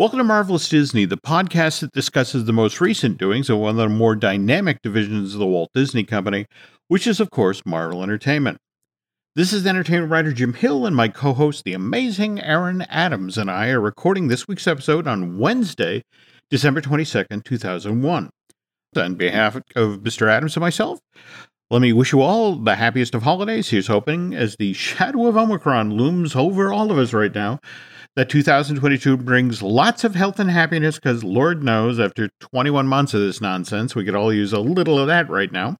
Welcome to Marvelous Disney, the podcast that discusses the most recent doings of one of the more dynamic divisions of the Walt Disney Company, which is, of course, Marvel Entertainment. This is entertainment writer Jim Hill, and my co host, the amazing Aaron Adams, and I are recording this week's episode on Wednesday, December 22nd, 2001. On behalf of Mr. Adams and myself, let me wish you all the happiest of holidays. Here's hoping, as the shadow of Omicron looms over all of us right now, that 2022 brings lots of health and happiness because Lord knows after 21 months of this nonsense, we could all use a little of that right now.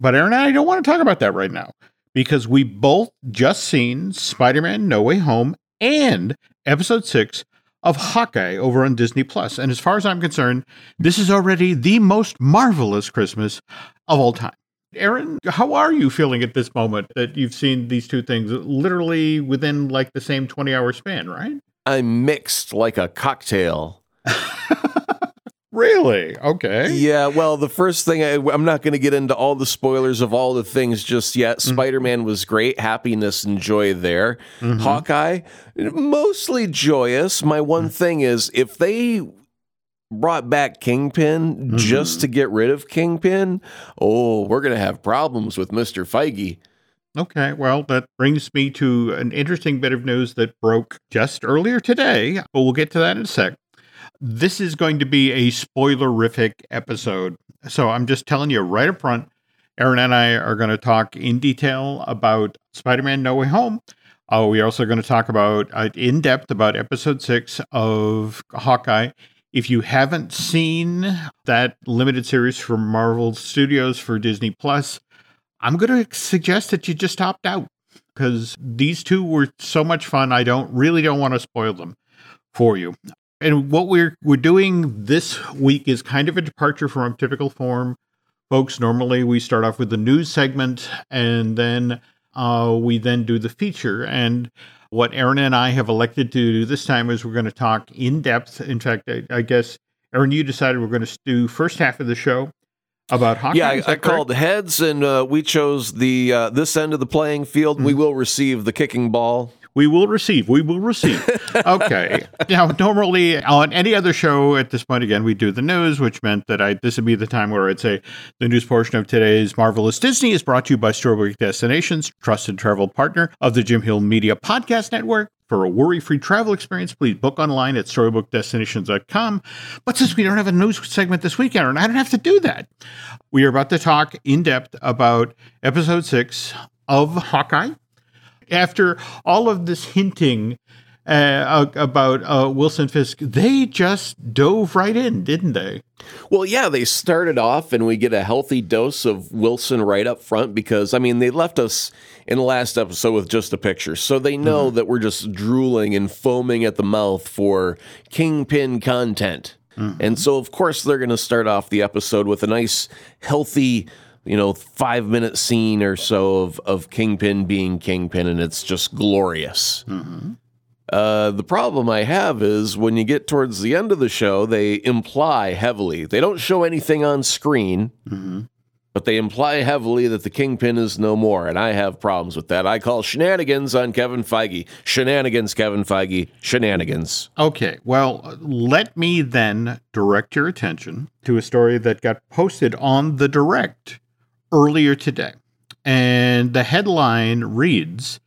But Aaron and I don't want to talk about that right now because we both just seen Spider Man No Way Home and episode six of Hawkeye over on Disney Plus. And as far as I'm concerned, this is already the most marvelous Christmas of all time. Aaron, how are you feeling at this moment that you've seen these two things literally within like the same 20 hour span, right? I'm mixed like a cocktail. really? Okay. Yeah, well, the first thing I, am not going to get into all the spoilers of all the things just yet. Mm-hmm. Spider Man was great, happiness and joy there. Mm-hmm. Hawkeye, mostly joyous. My one mm-hmm. thing is if they brought back Kingpin mm-hmm. just to get rid of Kingpin, oh, we're going to have problems with Mr. Feige. Okay, well, that brings me to an interesting bit of news that broke just earlier today, but we'll get to that in a sec. This is going to be a spoilerific episode. So I'm just telling you right up front, Aaron and I are going to talk in detail about Spider Man No Way Home. Uh, we're also going to talk about uh, in depth about episode six of Hawkeye if you haven't seen that limited series from Marvel Studios for Disney Plus, I'm going to suggest that you just opt out because these two were so much fun. I don't really don't want to spoil them for you. And what we're we're doing this week is kind of a departure from typical form. Folks, normally we start off with the news segment and then uh, we then do the feature. And what Aaron and I have elected to do this time is we're going to talk in depth. In fact, I, I guess, Aaron, you decided we're going to do first half of the show about Hawkeye. Yeah, I, I called heads, and uh, we chose the uh, this end of the playing field. Mm-hmm. We will receive the kicking ball. We will receive. We will receive. okay. now, normally on any other show at this point, again, we do the news, which meant that I this would be the time where I'd say the news portion of today's Marvelous Disney is brought to you by Storybook Destinations, trusted travel partner of the Jim Hill Media Podcast Network. For a worry free travel experience, please book online at storybookdestinations.com. But since we don't have a news segment this week, Aaron, I don't have to do that. We are about to talk in depth about episode six of Hawkeye after all of this hinting uh, about uh, Wilson Fisk, they just dove right in, didn't they? Well, yeah, they started off, and we get a healthy dose of Wilson right up front because, I mean, they left us in the last episode with just a picture. So they know mm-hmm. that we're just drooling and foaming at the mouth for Kingpin content. Mm-hmm. And so, of course, they're going to start off the episode with a nice, healthy you know, five minute scene or so of, of Kingpin being Kingpin, and it's just glorious. Mm-hmm. Uh, the problem I have is when you get towards the end of the show, they imply heavily. They don't show anything on screen, mm-hmm. but they imply heavily that the Kingpin is no more. And I have problems with that. I call shenanigans on Kevin Feige. Shenanigans, Kevin Feige. Shenanigans. Okay. Well, let me then direct your attention to a story that got posted on the direct earlier today. And the headline reads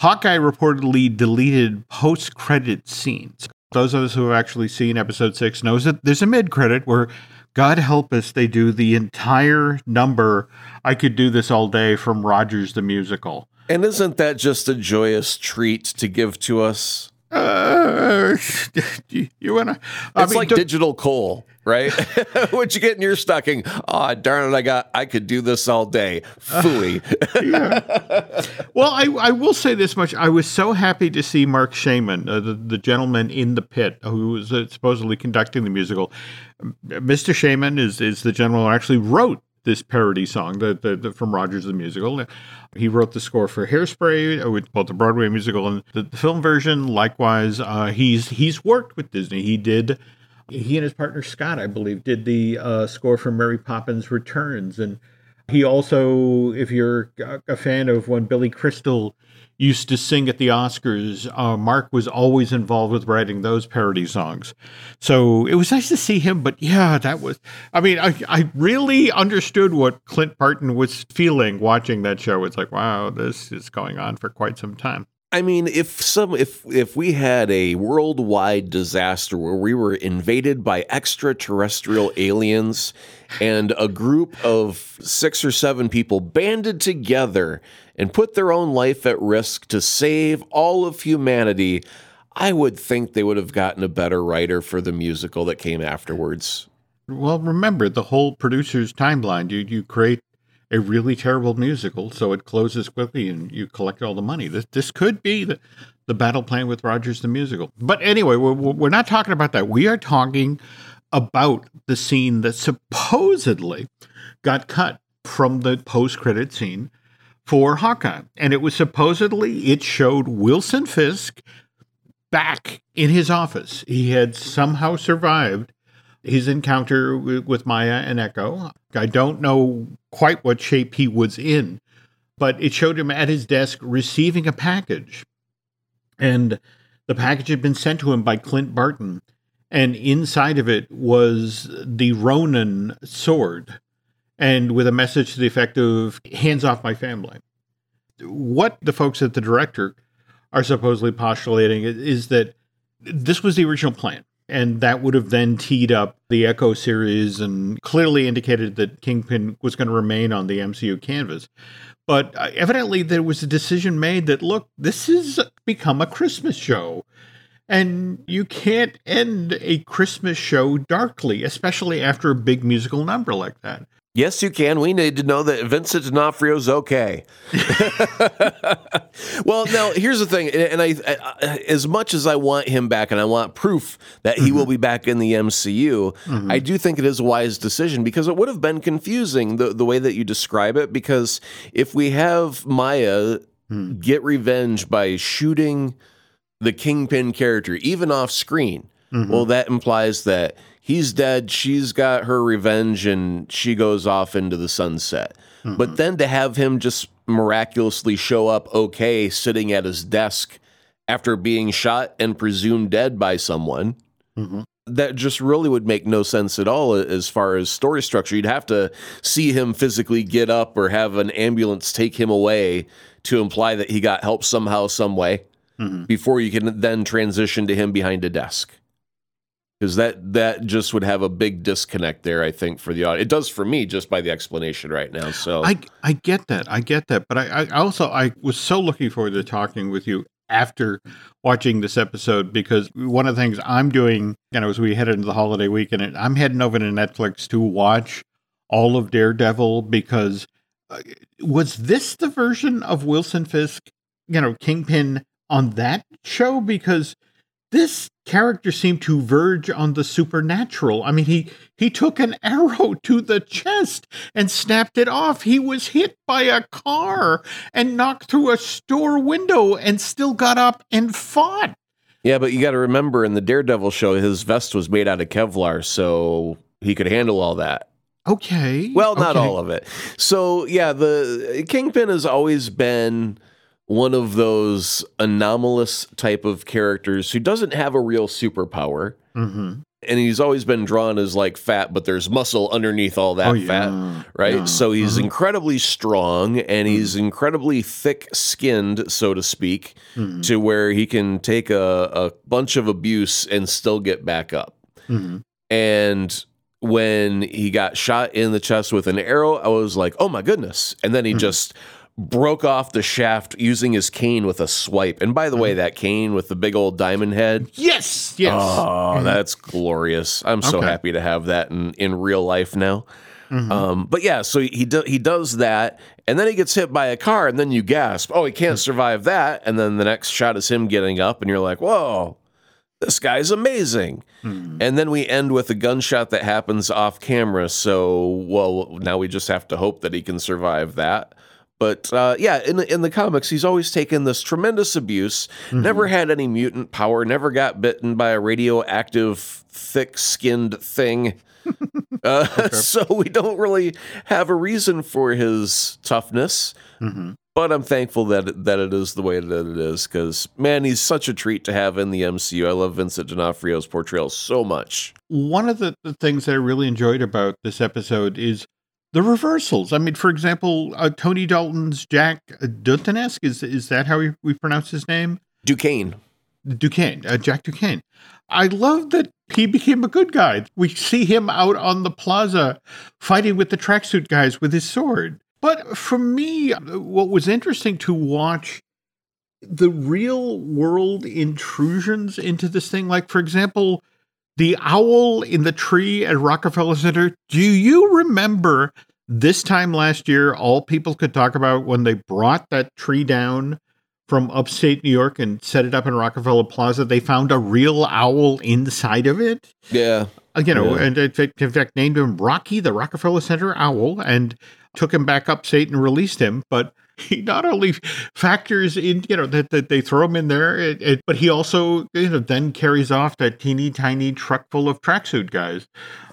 Hawkeye reportedly deleted post credit scenes. Those of us who have actually seen episode six knows that there's a mid credit where God help us, they do the entire number. I could do this all day from Rogers the musical. And isn't that just a joyous treat to give to us? Uh, you, wanna? I it's mean, like digital coal, right? what you get in your stocking? Oh, darn it! I got. I could do this all day. Fooey. Uh, yeah. Well, I, I will say this much: I was so happy to see Marc Shaiman, uh, the, the gentleman in the pit who was uh, supposedly conducting the musical. Mr. Shaiman is is the gentleman who actually wrote this parody song the, the, the, from Rogers the Musical. He wrote the score for Hairspray, uh, both the Broadway musical and the, the film version. Likewise, uh, he's he's worked with Disney. He did. He and his partner Scott, I believe, did the uh, score for Mary Poppins Returns, and he also, if you're a fan of when Billy Crystal used to sing at the Oscars. Uh, Mark was always involved with writing those parody songs. So it was nice to see him. But yeah, that was, I mean, I, I really understood what Clint Barton was feeling watching that show. It's like, wow, this is going on for quite some time. I mean, if some if if we had a worldwide disaster where we were invaded by extraterrestrial aliens and a group of 6 or 7 people banded together and put their own life at risk to save all of humanity, I would think they would have gotten a better writer for the musical that came afterwards. Well, remember the whole producer's timeline. You you create a really terrible musical, so it closes quickly and you collect all the money. This this could be the, the battle plan with Rogers the musical. But anyway, we're, we're not talking about that. We are talking about the scene that supposedly got cut from the post credit scene for Hawkeye. And it was supposedly, it showed Wilson Fisk back in his office. He had somehow survived his encounter with Maya and Echo. I don't know quite what shape he was in, but it showed him at his desk receiving a package. And the package had been sent to him by Clint Barton. And inside of it was the Ronin sword, and with a message to the effect of hands off my family. What the folks at the director are supposedly postulating is that this was the original plan and that would have then teed up the Echo series and clearly indicated that Kingpin was going to remain on the MCU canvas. But uh, evidently, there was a decision made that look, this has become a Christmas show. And you can't end a Christmas show darkly, especially after a big musical number like that. Yes, you can. We need to know that Vincent D'Onofrio's okay. well, now here's the thing, and I, I, as much as I want him back, and I want proof that he mm-hmm. will be back in the MCU, mm-hmm. I do think it is a wise decision because it would have been confusing the the way that you describe it. Because if we have Maya mm. get revenge by shooting the Kingpin character, even off screen, mm-hmm. well, that implies that he's dead, she's got her revenge, and she goes off into the sunset. Mm-hmm. But then to have him just miraculously show up okay, sitting at his desk after being shot and presumed dead by someone. Mm-hmm. That just really would make no sense at all as far as story structure. You'd have to see him physically get up or have an ambulance take him away to imply that he got help somehow, some way, mm-hmm. before you can then transition to him behind a desk because that that just would have a big disconnect there. I think for the audience, it does for me just by the explanation right now. So I I get that, I get that, but I, I also I was so looking forward to talking with you after watching this episode because one of the things I'm doing, you know, as we head into the holiday weekend, I'm heading over to Netflix to watch all of Daredevil because uh, was this the version of Wilson Fisk, you know, Kingpin on that show? Because this character seemed to verge on the supernatural. I mean, he he took an arrow to the chest and snapped it off. He was hit by a car and knocked through a store window and still got up and fought. Yeah, but you got to remember in the Daredevil show, his vest was made out of Kevlar, so he could handle all that. Okay. Well, not okay. all of it. So yeah, the Kingpin has always been one of those anomalous type of characters who doesn't have a real superpower. Mm-hmm. And he's always been drawn as like fat, but there's muscle underneath all that oh, yeah. fat, right? Yeah. So he's mm-hmm. incredibly strong and mm-hmm. he's incredibly thick skinned, so to speak, mm-hmm. to where he can take a, a, bunch of abuse and still get back up. Mm-hmm. And when he got shot in the chest with an arrow, I was like, oh my goodness. And then he mm-hmm. just broke off the shaft using his cane with a swipe. And by the way, that cane with the big old diamond head. Yes, yes. Oh, that's glorious. I'm so okay. happy to have that in, in real life now. Mm-hmm. Um, but yeah, so he do, he does that, and then he gets hit by a car, and then you gasp, "Oh, he can't survive that!" And then the next shot is him getting up, and you're like, "Whoa, this guy's amazing!" Mm-hmm. And then we end with a gunshot that happens off camera. So, well, now we just have to hope that he can survive that. But uh, yeah, in the, in the comics, he's always taken this tremendous abuse. Mm-hmm. Never had any mutant power. Never got bitten by a radioactive, thick-skinned thing. uh, okay. So we don't really have a reason for his toughness. Mm-hmm. But I'm thankful that that it is the way that it is because man, he's such a treat to have in the MCU. I love Vincent D'Onofrio's portrayal so much. One of the, the things that I really enjoyed about this episode is the reversals. I mean, for example, uh, Tony Dalton's Jack Duntanesque is is that how we, we pronounce his name? Duquesne. Duquesne, uh, Jack Duquesne. I love that he became a good guy. We see him out on the plaza fighting with the tracksuit guys with his sword. But for me, what was interesting to watch the real world intrusions into this thing, like, for example, the owl in the tree at Rockefeller Center. Do you remember this time last year, all people could talk about when they brought that tree down from upstate New York and set it up in Rockefeller Plaza? They found a real owl inside of it. Yeah. Uh, You know, Yeah. and in fact, in fact, named him Rocky, the Rockefeller Center owl, and took him back upstate and released him. But he not only factors in, you know, that, that they throw him in there, it, it, but he also, you know, then carries off that teeny tiny truck full of tracksuit guys.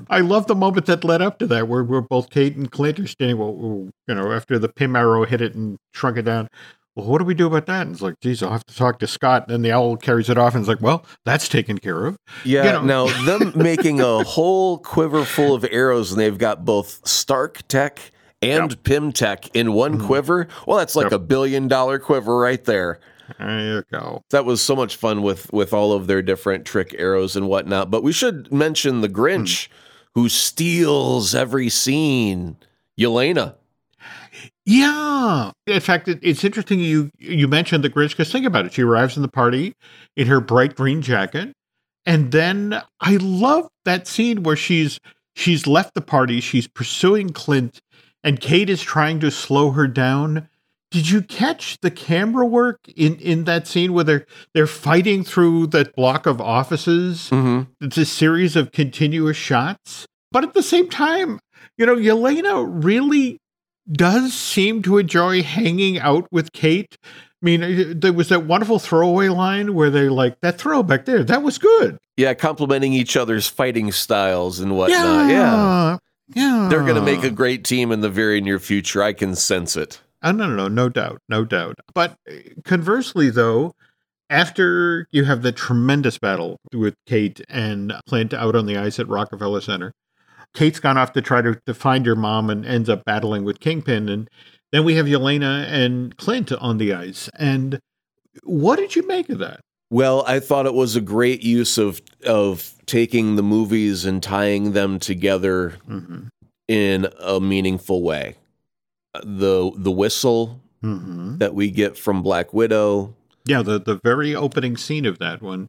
I love the moment that led up to that, where, where both Kate and Clint are standing, well, you know, after the Pym arrow hit it and shrunk it down. Well, what do we do about that? And it's like, geez, I'll have to talk to Scott. And then the owl carries it off and it's like, well, that's taken care of. Yeah. You know. Now them making a whole quiver full of arrows, and they've got both Stark Tech and Pym Tech in one mm-hmm. quiver. Well, that's like Yep. a billion dollar quiver right there. There you go. That was so much fun with with all of their different trick arrows and whatnot. But we should mention the Grinch, hmm. who steals every scene. Yelena. Yeah. In fact, it, it's interesting you you mentioned the Grinch because think about it. She arrives in the party in her bright green jacket, and then I love that scene where she's she's left the party. She's pursuing Clint, and Kate is trying to slow her down. Did you catch the camera work in in that scene where they're they're fighting through that block of offices? Mm-hmm. it's a series of continuous shots. But at the same time, you know, Yelena really does seem to enjoy hanging out with Kate. I mean, uh, there was that wonderful throwaway line where they like that throw back there. That was good. Yeah, complimenting each other's fighting styles and whatnot. Yeah. Yeah. They're going to make a great team in the very near future. I can sense it. Oh, no, no, no, no doubt, no doubt. But uh, conversely, though, after you have the tremendous battle with Kate and Clint out on the ice at Rockefeller Center, Kate's gone off to try to, to find her mom and ends up battling with Kingpin. And then we have Yelena and Clint on the ice. And what did you make of that? Well, I thought it was a great use of of taking the movies and tying them together Mm-hmm. in a meaningful way. The the whistle Mm-hmm. that we get from Black Widow, Yeah, the, the very opening scene of that one,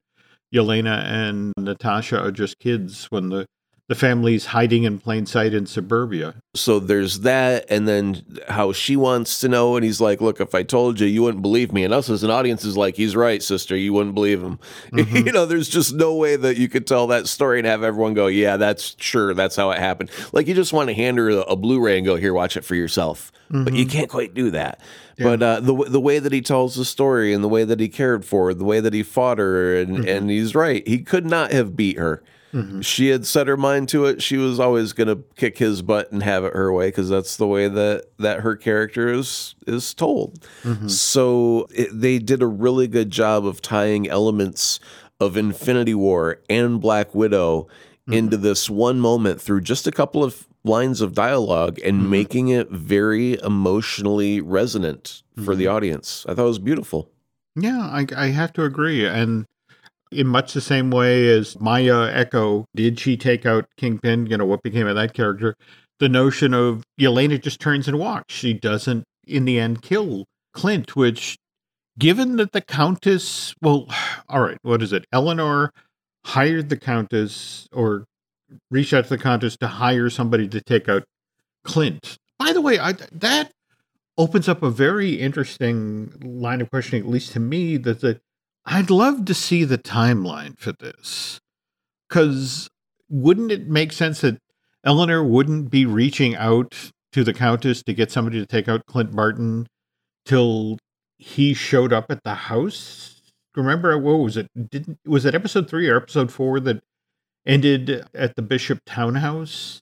Yelena and Natasha are just kids when the, the family's hiding in plain sight in suburbia. so there's that and then how she wants to know and he's like look if i told you you wouldn't believe me and us as an audience is like he's right sister you wouldn't believe him Mhm. you know there's just no way that you could tell that story and have everyone go yeah that's sure that's how it happened like you just want to hand her a, a blu-ray and go here watch it for yourself but you can't quite do that Yeah. but uh, the the way that he tells the story and the way that he cared for her, the way that he fought her, and and he's right. He could not have beat her. Mhm. She had set her mind to it. She was always going to kick his butt and have it her way because that's the way that that her character is is told. Mhm. So it, they did a really good job of tying elements of Infinity War and Black Widow into this one moment through just a couple of lines of dialogue and Mhm. making it very emotionally resonant for the audience. I thought it was beautiful. Yeah, I, I have to agree. And in much the same way as Maya Echo, did she take out Kingpin? You know, what became of that character? The notion of Yelena just turns and walks. She doesn't, in the end, kill Clint, which, given that the Countess, well, all right, what is it? Eleanor hired the Countess or reached out to the Countess to hire somebody to take out Clint. By the way, I, that opens up a very interesting line of questioning, at least to me, that the I'd love to see the timeline for this. Because wouldn't it make sense that Eleanor wouldn't be reaching out to the Countess to get somebody to take out Clint Barton till he showed up at the house? Remember, what was it? Didn't was it episode three or episode four that ended at the Bishop Townhouse?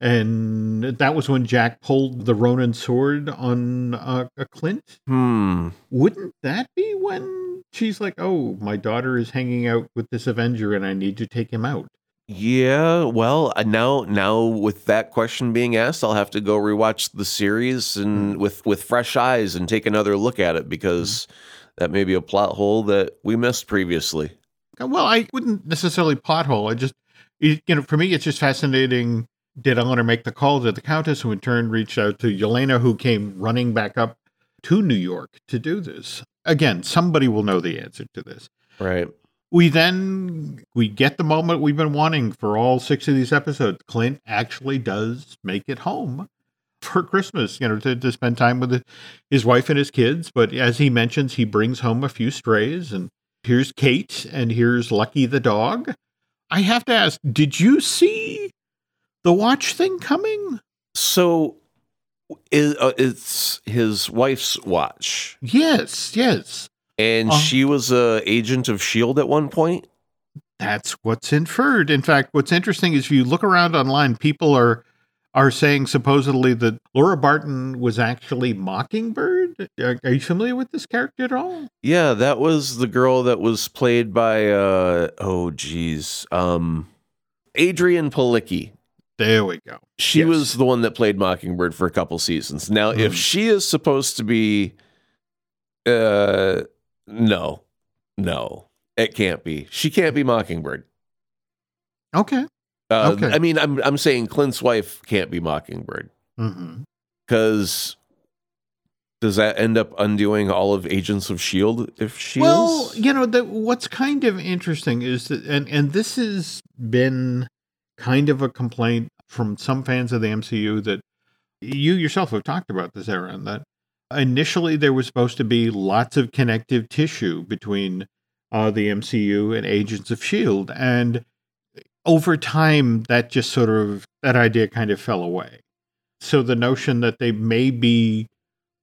And that was when Jack pulled the Ronin sword on uh, a Clint. Hmm. Wouldn't that be when she's like, "Oh, my daughter is hanging out with this Avenger, and I need to take him out"? Yeah, well, uh, now now with that question being asked, I'll have to go rewatch the series and mm. with with fresh eyes and take another look at it because mm-hmm. that may be a plot hole that we missed previously. Uh, well, I wouldn't necessarily pothole. I just, you know, for me, it's just fascinating. Did Eleanor make the call to the Countess, who in turn reached out to Yelena, who came running back up to New York to do this? Again, somebody will know the answer to this. Right. We then we get the moment we've been wanting for all six of these episodes. Clint actually does make it home for Christmas, you know, to, to spend time with his wife and his kids. But as he mentions, he brings home a few strays, and here's Kate, and here's Lucky the dog. I have to ask, did you see the watch thing coming? So is, uh, it's his wife's watch. Yes, yes. And Uh. she was a agent of Shield at one point. That's what's inferred. In fact, what's interesting is if you look around online, people are are saying supposedly that Laura Barton was actually Mockingbird. Are, are you familiar with this character at all? Yeah, that was the girl that was played by uh oh geez. Um Adrianne Palicki. There we go. She Yes. was the one that played Mockingbird for a couple seasons. Now, if Mhm. she is supposed to be uh no. No. It can't be. She can't be Mockingbird. Okay. Uh, Okay. I mean, I'm I'm saying Clint's wife can't be Mockingbird because does that end up undoing all of Agents of Shield if she well, is? you know, the, what's kind of interesting is that, and and this has been kind of a complaint from some fans of the MCU that you yourself have talked about this, Aaron. That initially there was supposed to be lots of connective tissue between uh, the MCU and Agents of Shield, and over time that just sort of that idea kind of fell away. So the notion that they may be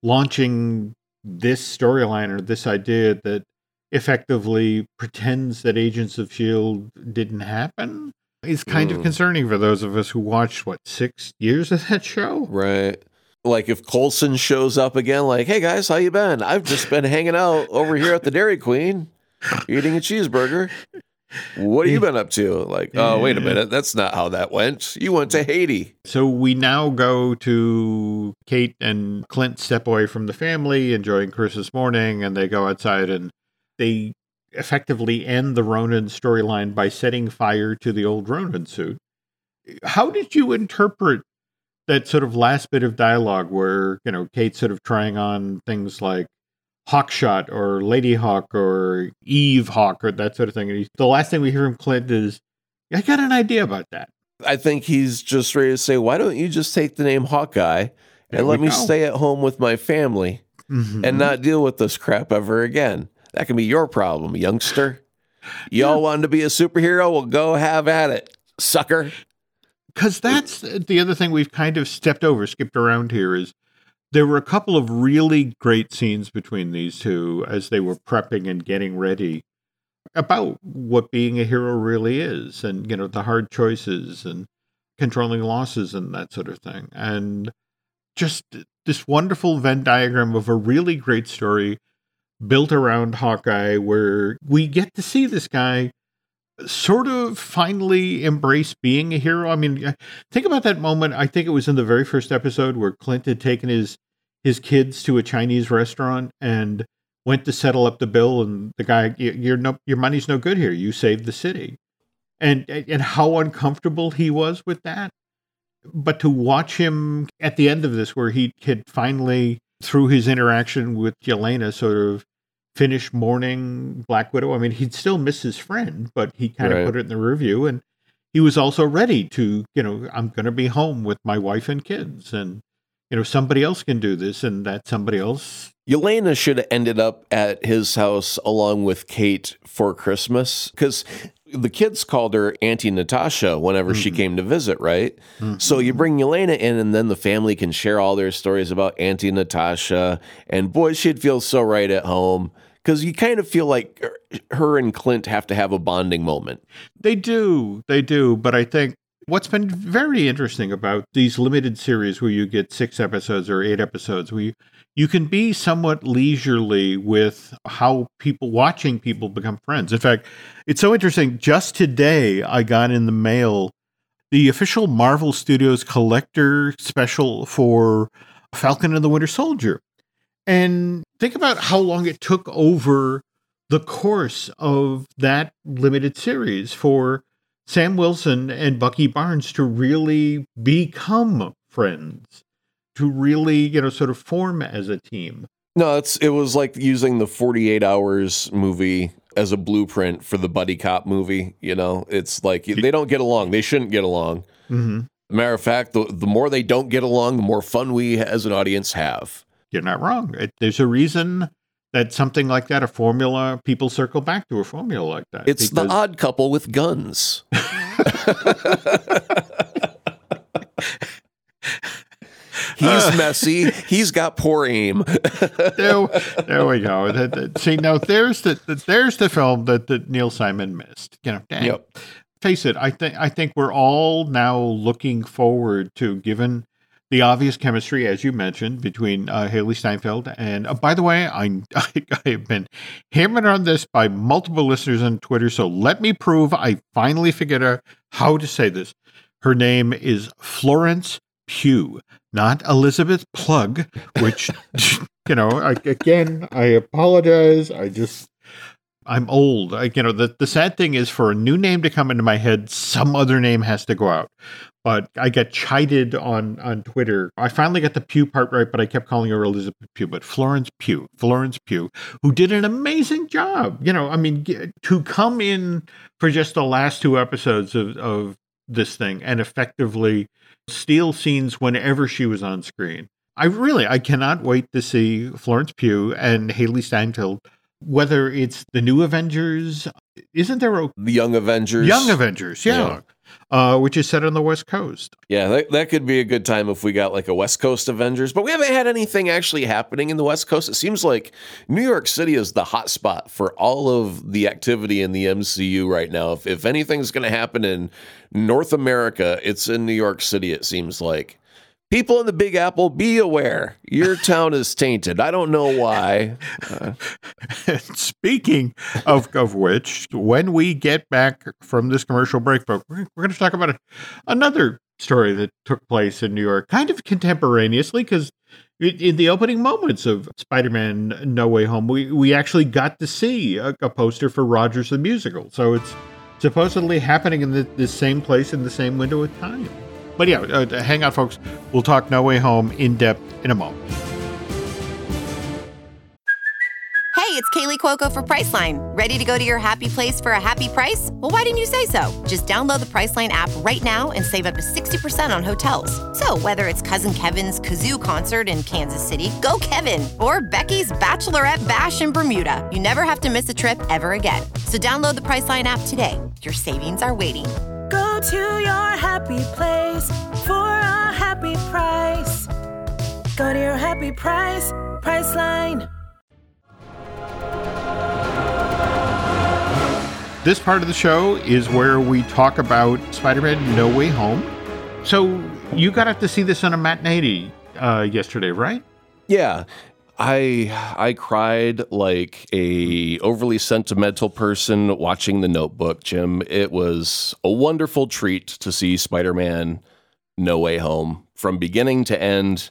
launching this storyline or this idea that effectively pretends that Agents of S.H.I.E.L.D. Didn't happen is kind of Mm. concerning for those of us who watched, what, six years of that show? Right. Like if Coulson shows up again, like, hey guys, how you been? I've just been hanging out over here at the Dairy Queen, eating a cheeseburger. What have you been up to? Like, oh, wait a minute, that's not how that went. You went to Tahiti. So we now go to Kate and Clint step away from the family, enjoying Christmas morning, and they go outside and they effectively end the Ronin storyline by setting fire to the old Ronin suit. How did you interpret that sort of last bit of dialogue where, you know, Kate's sort of trying on things like Hawkshot or Lady Hawk or Eve Hawk or that sort of thing? And he, the last thing we hear from Clint is, I got an idea about that. I think he's just ready to say, why don't you just take the name Hawkeye There and let me go. stay at home with my family Mhm. and not deal with this crap ever again? That can be your problem, youngster. Y'all wanted to be a superhero? Well, go have at it, sucker. because that's the other thing we've kind of stepped over, skipped around here is there were a couple of really great scenes between these two as they were prepping and getting ready about what being a hero really is and you know the hard choices and controlling losses and that sort of thing and just this wonderful Venn diagram of a really great story built around Hawkeye where we get to see this guy sort of finally embrace being a hero. I mean, uh, think about that moment. I think it was in the very first episode where Clint had taken his his kids to a Chinese restaurant and went to settle up the bill, and the guy, "Your no, your money's no good here. You saved the city," and and how uncomfortable he was with that. But to watch him at the end of this, where he had finally, through his interaction with Yelena, sort of finish mourning Black Widow. I mean, he'd still miss his friend, but he kind Right. of put it in the review, and he was also ready to, you know, I'm going to be home with my wife and kids, and you know, somebody else can do this, and that somebody else. Yelena should have ended up at his house along with Kate for Christmas because the kids called her Auntie Natasha whenever she Mhm. came to visit, right? So you bring Yelena in, and then the family can share all their stories about Auntie Natasha. And boy, she'd feel so right at home because you kind of feel like her- her and Clint have to have a bonding moment. They do, they do, but I think What's been very interesting about these limited series where you get six episodes or eight episodes, where you, you can be somewhat leisurely with how people watching people become friends. In fact, it's so interesting. Just today, I got in the mail the official Marvel Studios collector special for Falcon and the Winter Soldier. And think about how long it took over the course of that limited series for Sam Wilson and Bucky Barnes to really become friends, to really, you know, sort of form as a team. No, it's it was like using the 48 hours movie as a blueprint for the buddy cop movie, you know. It's like they don't get along. They shouldn't get along. Mm-hmm. Matter of fact, the, the more they don't get along, the more fun we as an audience have. You're not wrong. It, there's a reason that something like that, a formula, people circle back to a formula like that. It's the odd couple with guns. He's messy. He's got poor aim. there, there we go. See, now there's the, there's the film that, that Neil Simon missed. You know, dang. Yep. Face it, I think I think we're all now looking forward to given the obvious chemistry, as you mentioned, between uh, Hailee Steinfeld and. Uh, by the way, I, I I have been hammered on this by multiple listeners on Twitter, so let me prove I finally figured out how to say this. Her name is Florence Pugh, not Elizabeth Plug, which you know. I, again, I apologize. I just I'm old. I, you know, the, the sad thing is for a new name to come into my head, some other name has to go out. But I get chided on, on Twitter. I finally got the Pew part right, but I kept calling her Elizabeth Pew. but Florence Pugh, Florence Pugh, who did an amazing job. You know, I mean, to come in for just the last two episodes of, of this thing and effectively steal scenes whenever she was on screen. I really, I cannot wait to see Florence Pugh and Hailee Steinfeld whether it's the new Avengers, isn't there a the Young Avengers? Young Avengers, yeah. yeah. Uh, which is set on the West Coast. Yeah, that, that could be a good time if we got like a West Coast Avengers, but we haven't had anything actually happening in the West Coast. It seems like New York City is the hot spot for all of the activity in the MCU right now. If, if anything's going to happen in North America, it's in New York City, it seems like. People in the Big Apple, be aware. Your town is tainted. I don't know why. Uh, Speaking of, of which, when we get back from this commercial break, we're, we're going to talk about a, another story that took place in New York, kind of contemporaneously, because in the opening moments of Spider-Man: No Way Home, we we actually got to see a, a poster for Rogers the musical. So it's supposedly happening in the, the same place in the same window of time. But yeah, uh, hang on, folks. We'll talk No Way Home in depth in a moment. Hey, it's Kaley Cuoco for Priceline. Ready to go to your happy place for a happy price? Well, why didn't you say so? Just download the Priceline app right now and save up to 60% on hotels. So, whether it's Cousin Kevin's Kazoo concert in Kansas City, go Kevin, or Becky's Bachelorette Bash in Bermuda, you never have to miss a trip ever again. So, download the Priceline app today. Your savings are waiting Go to your happy place for a happy price. Go to your happy price, Priceline. This part of the show is where we talk about Spider Man No Way Home. So, you got up to see this on a matinee uh, yesterday, right? Yeah. I I cried like a overly sentimental person watching The Notebook, Jim. It was a wonderful treat to see Spider-Man No Way Home from beginning to end.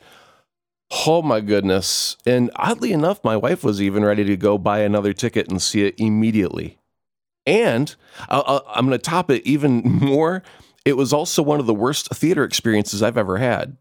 Oh my goodness. And oddly enough, my wife was even ready to go buy another ticket and see it immediately. And uh, uh, i am going to top it even more. It was also one of the worst theater experiences I've ever had.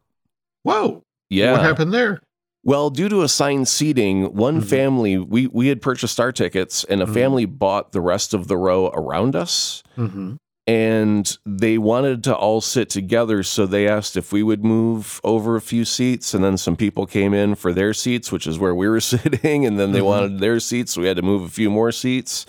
Whoa. Yeah. What happened there? Well, due to assigned seating, one mm-hmm. family we we had purchased our tickets, and a mm-hmm. family bought the rest of the row around us. Mm-hmm. And they wanted to all sit together, so they asked if we would move over a few seats. And then some people came in for their seats, which is where we were sitting. And then they mm-hmm. wanted their seats, so we had to move a few more seats.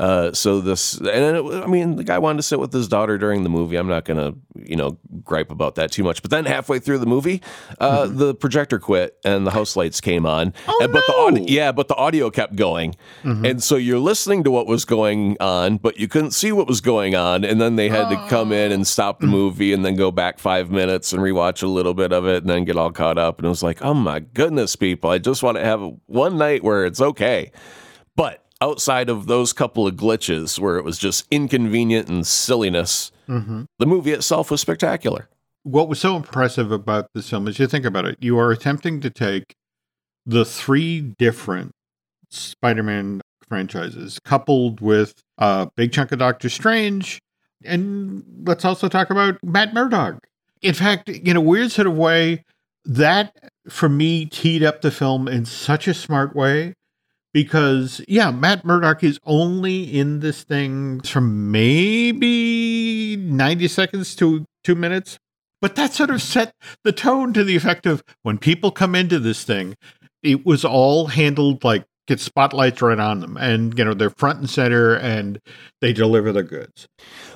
Uh, so this, and it, I mean, the guy wanted to sit with his daughter during the movie. I'm not gonna, you know, gripe about that too much. But then halfway through the movie, uh, the projector quit and the house lights came on. Mm-hmm. Oh, and, but the audio, yeah, but the audio kept going, Mm-hmm. and so you're listening to what was going on, but you couldn't see what was going on. And then they had to come in and stop Oh. the movie and then go back five minutes and rewatch a little bit of it and then get all caught up. And it was like, oh my goodness, people! I just want to have one night where it's okay. Outside of those couple of glitches where it was just inconvenient and silliness, Mm-hmm. the movie itself was spectacular. what was so impressive about this film is you think about it, you are attempting to take the three different Spider Man franchises coupled with a big chunk of Doctor Strange. And let's also talk about Matt Murdock. In fact, in a weird sort of way, that for me teed up the film in such a smart way because, yeah, Matt Murdock is only in this thing from maybe 90 seconds to two minutes. But that sort of set the tone to the effect of when people come into this thing, it was all handled like get spotlights right on them and you know they're front and center and they deliver the goods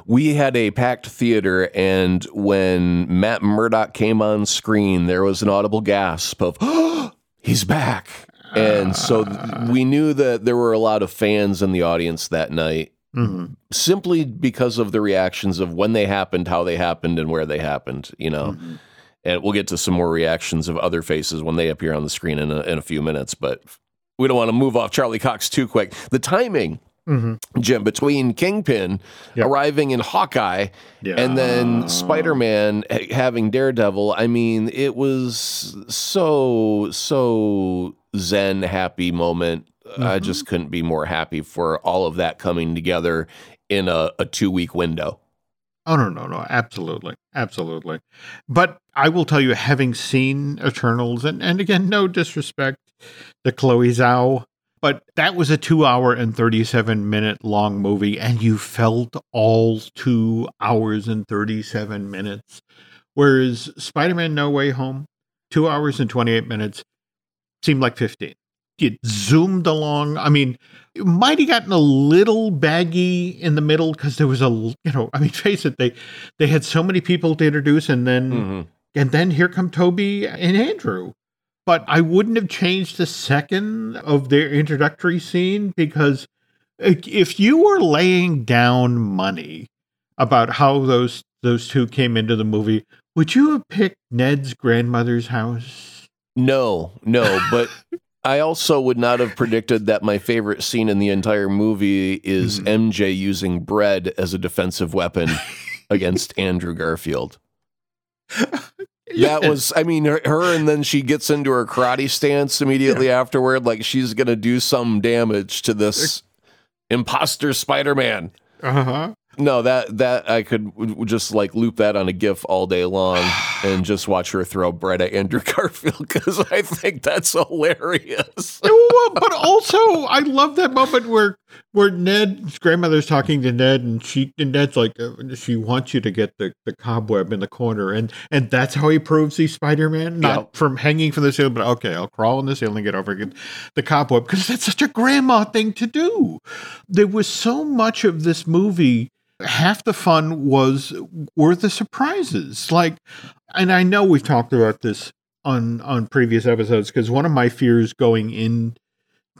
We had a packed theater, and when Matt Murdock came on screen, there was an audible gasp of, oh, he's back. And so th- we knew that there were a lot of fans in the audience that night hmm simply because of the reactions of when they happened, how they happened, and where they happened, you know. Mm-hmm. And we'll get to some more reactions of other faces when they appear on the screen in a, in a few minutes, but we don't want to move off Charlie Cox too quick. The timing, hmm Jim, between Kingpin Yep. arriving in Hawkeye Yeah. and then Spider Man having Daredevil, I mean, it was so, so zen happy moment. I Mm-hmm. just couldn't be more happy for all of that coming together in a, a two week window. Oh no, no, no, absolutely, absolutely. But I will tell you, having seen Eternals, and and again, no disrespect to Chloe Zhao, but that was a two-hour and thirty-seven minute long movie, and you felt all two hours and thirty-seven minutes. Whereas Spider-Man: No Way Home, two hours and twenty-eight minutes, seemed like fifteen. It zoomed along. I mean, it might have gotten a little baggy in the middle because there was a you know i mean face it they they had so many people to introduce and then Mhm. and then here come tobey and andrew but i wouldn't have changed a second of their introductory scene because if you were laying down money about how those those two came into the movie would you have picked ned's grandmother's house No, no, but I also would not have predicted that my favorite scene in the entire movie is Mhm. MJ using bread as a defensive weapon against Andrew Garfield. That was, I mean, her, her, and then she gets into her karate stance immediately afterward, like she's going to do some damage to this imposter Spider Man. uh-huh No, that that I could w- w- just like loop that on a GIF all day long and just watch her throw bread at Andrew Garfield because I think that's hilarious. well, but also I love that moment where where Ned's grandmother's talking to Ned, and she and Ned's like, uh, she wants you to get the, the cobweb in the corner, and and that's how he proves he's Spider Man, not Yep. from hanging from the ceiling, but okay, I'll crawl in the ceiling, and get over and get the cobweb because that's such a grandma thing to do. There was so much of this movie. Half the fun was were the surprises, like, and I know we've talked about this on on previous episodes because one of my fears going in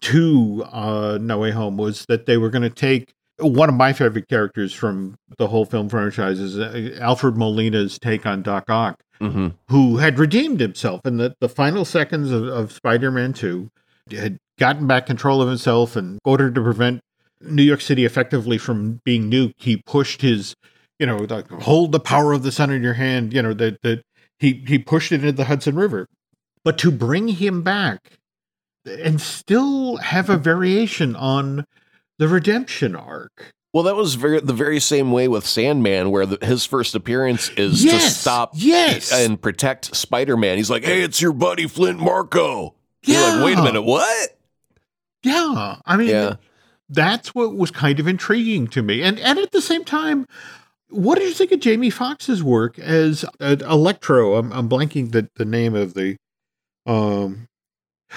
to uh, No Way Home was that they were going to take one of my favorite characters from the whole film franchise is uh, Alfred Molina's take on Doc Ock, hmm who had redeemed himself in the, the final seconds of, of Spider-Man 2, had gotten back control of himself and in order to prevent New York City effectively from being nuked, he pushed his, you know, like hold the power of the sun in your hand, you know, that that he he pushed it into the Hudson River. But to bring him back and still have a variation on the redemption arc. Well, that was very, the very same way with Sandman, where the, his first appearance is to stop yes. and protect Spider Man. He's like, "Hey, it's your buddy Flint Marko." You're like, "Wait a Yeah. minute, what?" Yeah. I mean, Yeah. That's what was kind of intriguing to me. And and at the same time, what did you think of Jamie Foxx's work as uh, Electro? I'm, I'm blanking the, the name of the um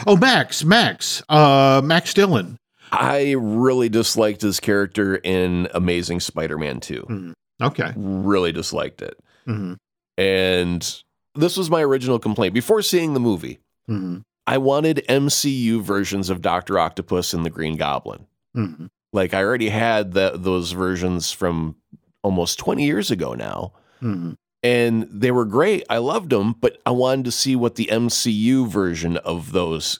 Oh Max, Max, uh Max Dillon. I really disliked his character in Amazing Spider Man 2. Okay. Really disliked it. hmm And this was my original complaint. Before seeing the movie, Mhm. I wanted MCU versions of Doctor Octopus and the Green Goblin. Mhm. Like I already had that those versions from almost 20 years ago now. Mhm. And they were great. I loved them, but I wanted to see what the MCU version of those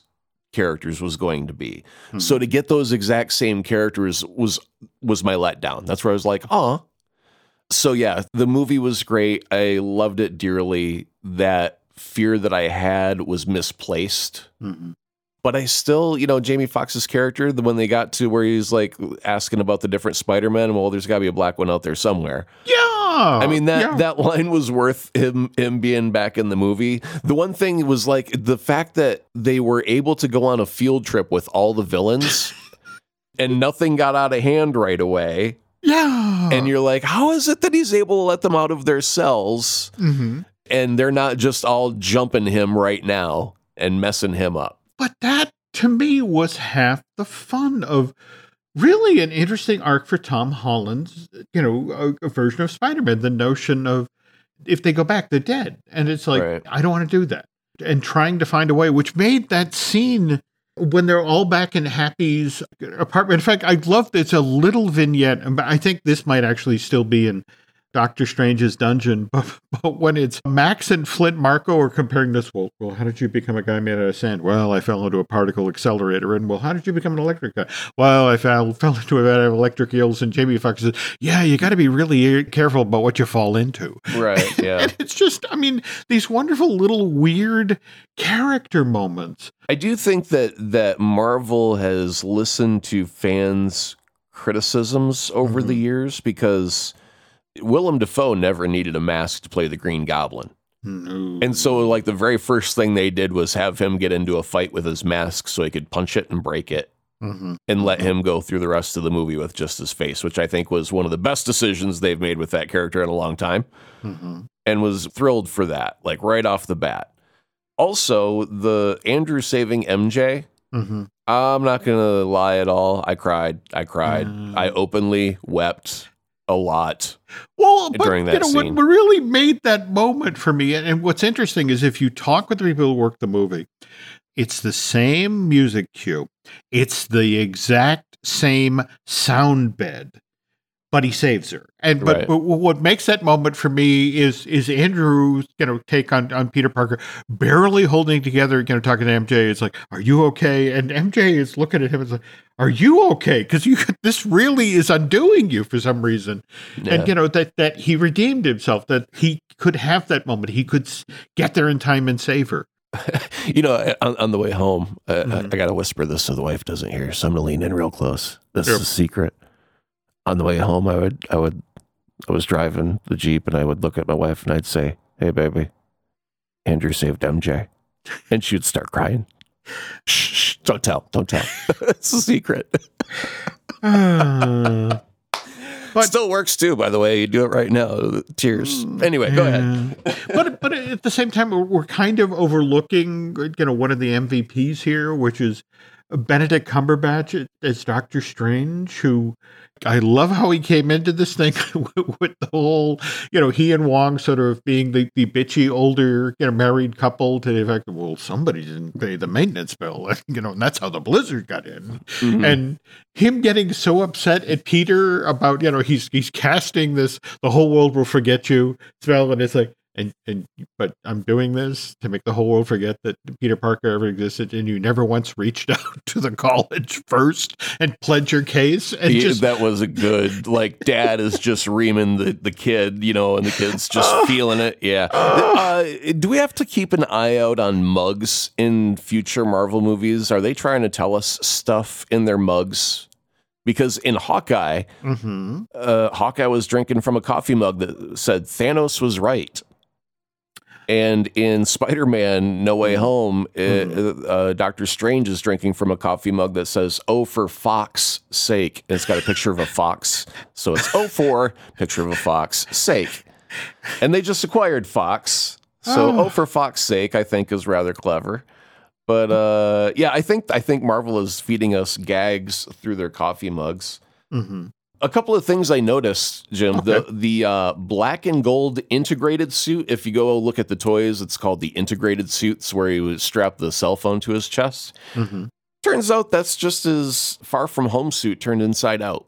characters was going to be. Mhm. So to get those exact same characters was was my letdown. That's where I was like, "Oh." So yeah, the movie was great. I loved it dearly. That fear that I had was misplaced Mhm. But I still, you know, Jamie Foxx's character, the when they got to where he's like asking about the different Spider-Man, well, there's got to be a black one out there somewhere. Yeah. I mean that yeah. that line was worth him him being back in the movie. The one thing was like the fact that they were able to go on a field trip with all the villains and nothing got out of hand right away. Yeah. And you're like, how is it that he's able to let them out of their cells Mhm. and they're not just all jumping him right now and messing him up? But that to me was half the fun of really an interesting arc for Tom Holland's, you know, a, a version of Spider-Man. The notion of if they go back, they're dead, and it's like Right. I don't want to do that, and trying to find a way, which made that scene when they're all back in Happy's apartment. In fact, I love it's a little vignette, and I think this might actually still be in Doctor Strange's dungeon, but, but when it's Max and Flint Marko are comparing this, well, well, how did you become a guy made out of sand? Well, I fell into a particle accelerator, and well, how did you become an electric guy? Well, I fell fell into a vat of electric eels, and Jamie Foxx says, yeah, you got to be really careful about what you fall into. Right. Yeah. And it's just, I mean, these wonderful little weird character moments. I do think that that Marvel has listened to fans' criticisms over the mm-hmm. years because Willem Dafoe never needed a mask to play the Green Goblin. No. And so like the very first thing they did was have him get into a fight with his mask so he could punch it and break it Mhm. and let him go through the rest of the movie with just his face, which I think was one of the best decisions they've made with that character in a long time. Mhm. and was thrilled for that, like right off the bat. Also, the Andrew saving MJ, Mhm. I'm not going to lie at all. I cried. I cried. Mm. I openly wept a lot. Well, but, during you know, scene. what really made that moment for me, and, and what's interesting is if you talk with the people who work the movie, it's the same music cue, it's the exact same sound bed, but he saves her. And but, Right. but what makes that moment for me is is Andrew's you know take on on Peter Parker barely holding together, you know, talking to MJ. It's like, "Are you okay?" And MJ is looking at him and like, "Are you okay?" Because you this really is undoing you for some reason Yeah. and you know that that he redeemed himself that he could have that moment he could get there in time and save her You know, on, on the way home, uh, I, Mhm. I got to whisper this so the wife doesn't hear. So I'm going to lean in real close. This Sure. is a secret. On the way home, I would, I would, I was driving the Jeep and I would look at my wife and I'd say, Hey, baby, Andrew saved MJ. And she would start crying. Shh, shh, don't tell, don't tell. it's a secret. Uh, But still works too, by the way. You do it right now. Tears. Anyway, go ahead. but but at the same time we're, we're kind of overlooking you know one of the mvps here which is benedict cumberbatch as doctor strange who I love how he came into this thing with the whole, you know, he and Wong sort of being the, the bitchy older, you know, married couple to the effect, well, somebody didn't pay the maintenance bill, you know, and that's how the blizzard got in. Mhm. And him getting so upset at Peter about, you know, he's he's casting this, the whole world will forget you spell, and it's like, and and but I'm doing this to make the whole world forget that Peter Parker ever existed, and you never once reached out to the college first and pled your case, and Yeah, just that was a good like dad is just reaming the, the kid you know and the kid's just feeling it yeah. Uh, do we have to keep an eye out on mugs in future marvel movies? Are they trying to tell us stuff in their mugs? Because in hawkeye Mhm. uh, hawkeye was drinking from a coffee mug that said thanos was right and in Spider-Man: No Way Home, uh, uh, Doctor Strange is drinking from a coffee mug that says "Oh for Fox sake." And it's got a picture of a fox, so it's "Oh for picture of a fox sake." And they just acquired Fox, so Oh. "Oh for Fox sake" I think is rather clever. But uh, yeah, I think I think Marvel is feeding us gags through their coffee mugs. Mhm. A couple of things I noticed, Jim. The Okay. the uh, black and gold integrated suit. If you go look at the toys, it's called the integrated suits, where he was strapped the cell phone to his chest. hmm Turns out that's just his far from home suit turned inside out.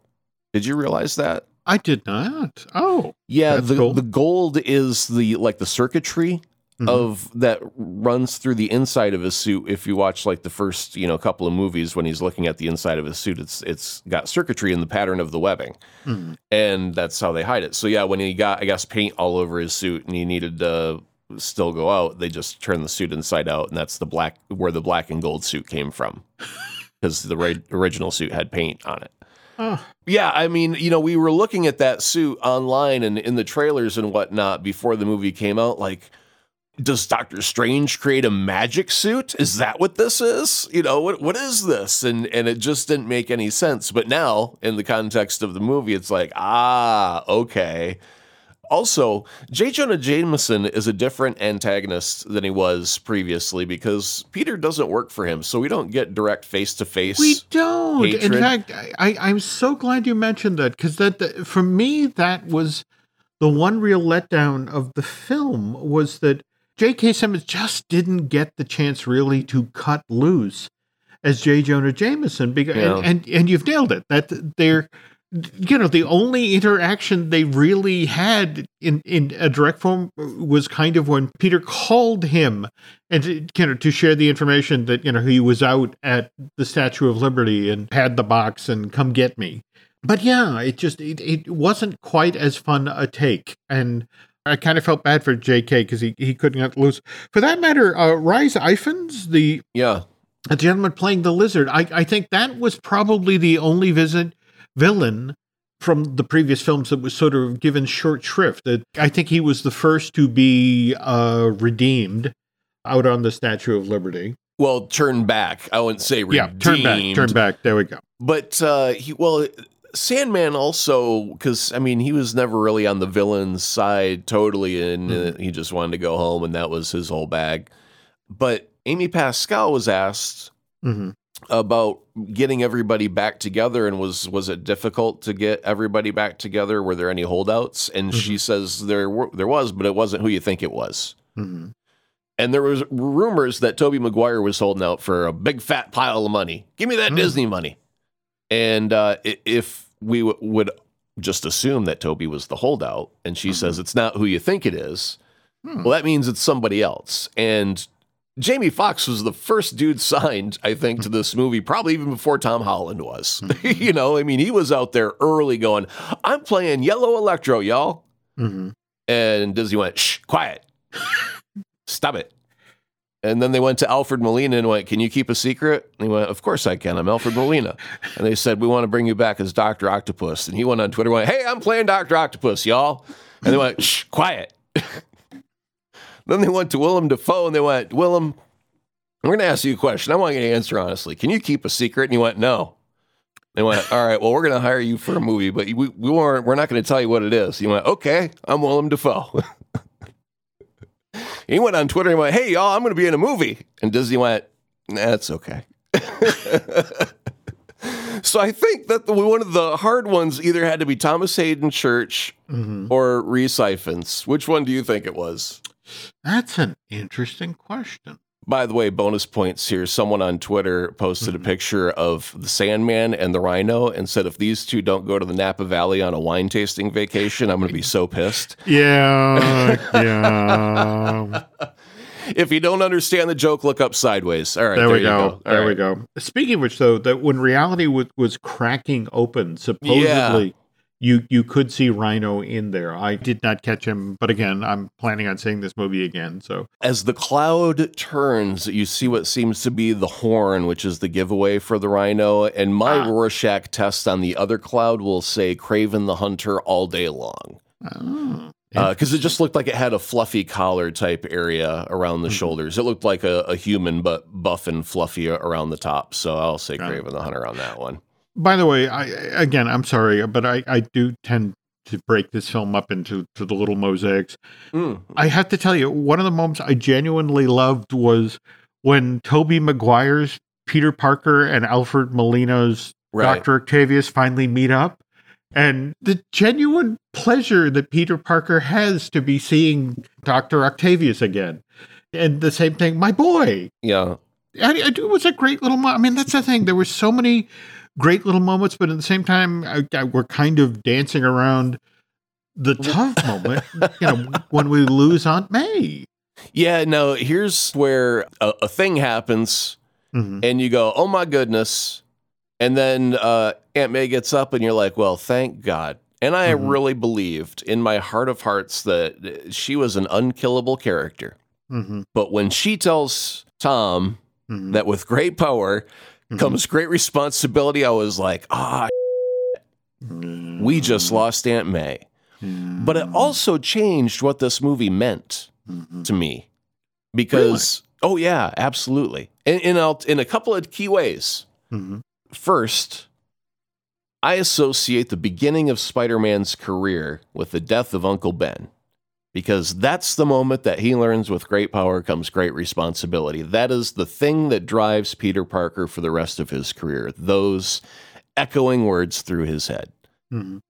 Did you realize that? I did not. Oh, Yeah, the cool. the gold is the like the circuitry Mhm. of that runs through the inside of his suit. If you watch like the first you know couple of movies when he's looking at the inside of his suit, it's it's got circuitry in the pattern of the webbing, Mhm. and that's how they hide it. So yeah, when he got I guess paint all over his suit and he needed to still go out, they just turned the suit inside out, and that's the black where the black and gold suit came from, because the ri- original suit had paint on it. Oh, Yeah, I mean, you know, we were looking at that suit online and in the trailers and whatnot before the movie came out. Like, does Doctor Strange create a magic suit? Is that what this is? You know, what what is this? And and it just didn't make any sense. But now, in the context of the movie, it's like, ah, okay. Also, J. Jonah Jameson is a different antagonist than he was previously because Peter doesn't work for him, so we don't get direct face to face. we don't. In fact, I, I, I'm so glad you mentioned that because that, that for me that was the one real letdown of the film was that J.K. Simmons just didn't get the chance really to cut loose as J. Jonah Jameson. Because, Yeah. and, and and you've nailed it. That they're you know the only interaction they really had in in a direct form was kind of when Peter called him and to, you know to share the information that you know he was out at the Statue of Liberty and had the box and come get me. But yeah, it just it, it wasn't quite as fun a take and. I kind of felt bad for J.K. because he, he couldn't get loose. For that matter, uh, Rhys Ifans, the Yeah. a gentleman playing the lizard. I, I think that was probably the only visit villain from the previous films that was sort of given short shrift. That I think he was the first to be uh, redeemed out on the Statue of Liberty. Well, turn back. I wouldn't say redeemed. Yeah, turn back, turn back. There we go. But uh, he well, Sandman also because I mean he was never really on the villain's side totally, and uh, he just wanted to go home, and that was his whole bag. But Amy Pascal was asked hmm about getting everybody back together, and was was it difficult to get everybody back together? Were there any holdouts? And she says there were, there was, but it wasn't who you think it was. hmm And there was rumors that Tobey Maguire was holding out for a big fat pile of money. Give me that Mm. Disney money. And uh, if we w- would just assume that Tobey was the holdout, and she says it's not who you think it is, Hmm. well, that means it's somebody else. And Jamie Foxx was the first dude signed, I think, to this movie, probably even before Tom Holland was. you know, I mean, he was out there early going, I'm playing Yellow Electro, y'all. hmm And Disney went, shh, quiet. Stop it. And then they went to Alfred Molina and went, Can you keep a secret? And he went, Of course I can. I'm Alfred Molina. And they said, We want to bring you back as Dr. Octopus. And he went on Twitter went, Hey, I'm playing Dr. Octopus, y'all. And they went, Shh, quiet. then they went to Willem Dafoe and they went, Willem, I'm going to ask you a question. I want you to answer honestly. Can you keep a secret? And he went, No. They went, All right, well, we're going to hire you for a movie, but we, we weren't, we're not going to tell you what it is. He went, Okay, I'm Willem Dafoe. he went on Twitter and went, Hey, y'all, I'm going to be in a movie. And Disney went, That's okay. so I think that the, one of the hard ones either had to be Thomas Haden Church hmm or Rhys Ifans. Which one do you think it was? That's an interesting question. By the way, bonus points here. Someone on Twitter posted a mm-hmm. picture of the Sandman and the Rhino and said, if these two don't go to the Napa Valley on a wine tasting vacation, I'm going to be so pissed. Yeah, yeah. If you don't understand the joke, look up sideways. All right, there, there, we you go. All There we go. Speaking of which, though, that when reality was, was cracking open, supposedly you you could see Rhino in there. I did not catch him, but again, I'm planning on seeing this movie again. So As the cloud turns, you see what seems to be the horn, which is the giveaway for the Rhino. And my Ah. Rorschach test on the other cloud will say Kraven the Hunter all day long. oh, because Uh, it just looked like it had a fluffy collar type area around the Mhm. shoulders. It looked like a, a human, but buff and fluffy around the top. So I'll say Kraven the Hunter on that one. By the way, I again, I'm sorry, but I I do tend to break this film up into to the little mosaics. Mm. I have to tell you, one of the moments I genuinely loved was when Tobey Maguire's Peter Parker and Alfred Molina's Right. Dr. Octavius finally meet up. and the genuine pleasure that Peter Parker has to be seeing Dr. Octavius again. And the same thing, my boy. Yeah. I, I, it was a great little moment. I mean, that's the thing. There were so many great little moments, but at the same time, I, I, we're kind of dancing around the tough moment, you know, when we lose Aunt May. Yeah, no, here's where a, a thing happens Mhm. and you go, oh my goodness. And then uh, Aunt May gets up and you're like, well, thank God. And I Mhm. really believed in my heart of hearts that she was an unkillable character. Mhm. But when she tells Tom Mhm. that with great power Mhm. comes great responsibility, I was like, ah, Mm-hmm. we just lost Aunt May. But it also changed what this movie meant Mhm. to me because, oh, yeah, absolutely. In, in, a, in a couple of key ways. First, I associate the beginning of Spider Man's career with the death of Uncle Ben because that's the moment that he learns with great power comes great responsibility. That is the thing that drives Peter Parker for the rest of his career, those echoing words through his head. Mhm.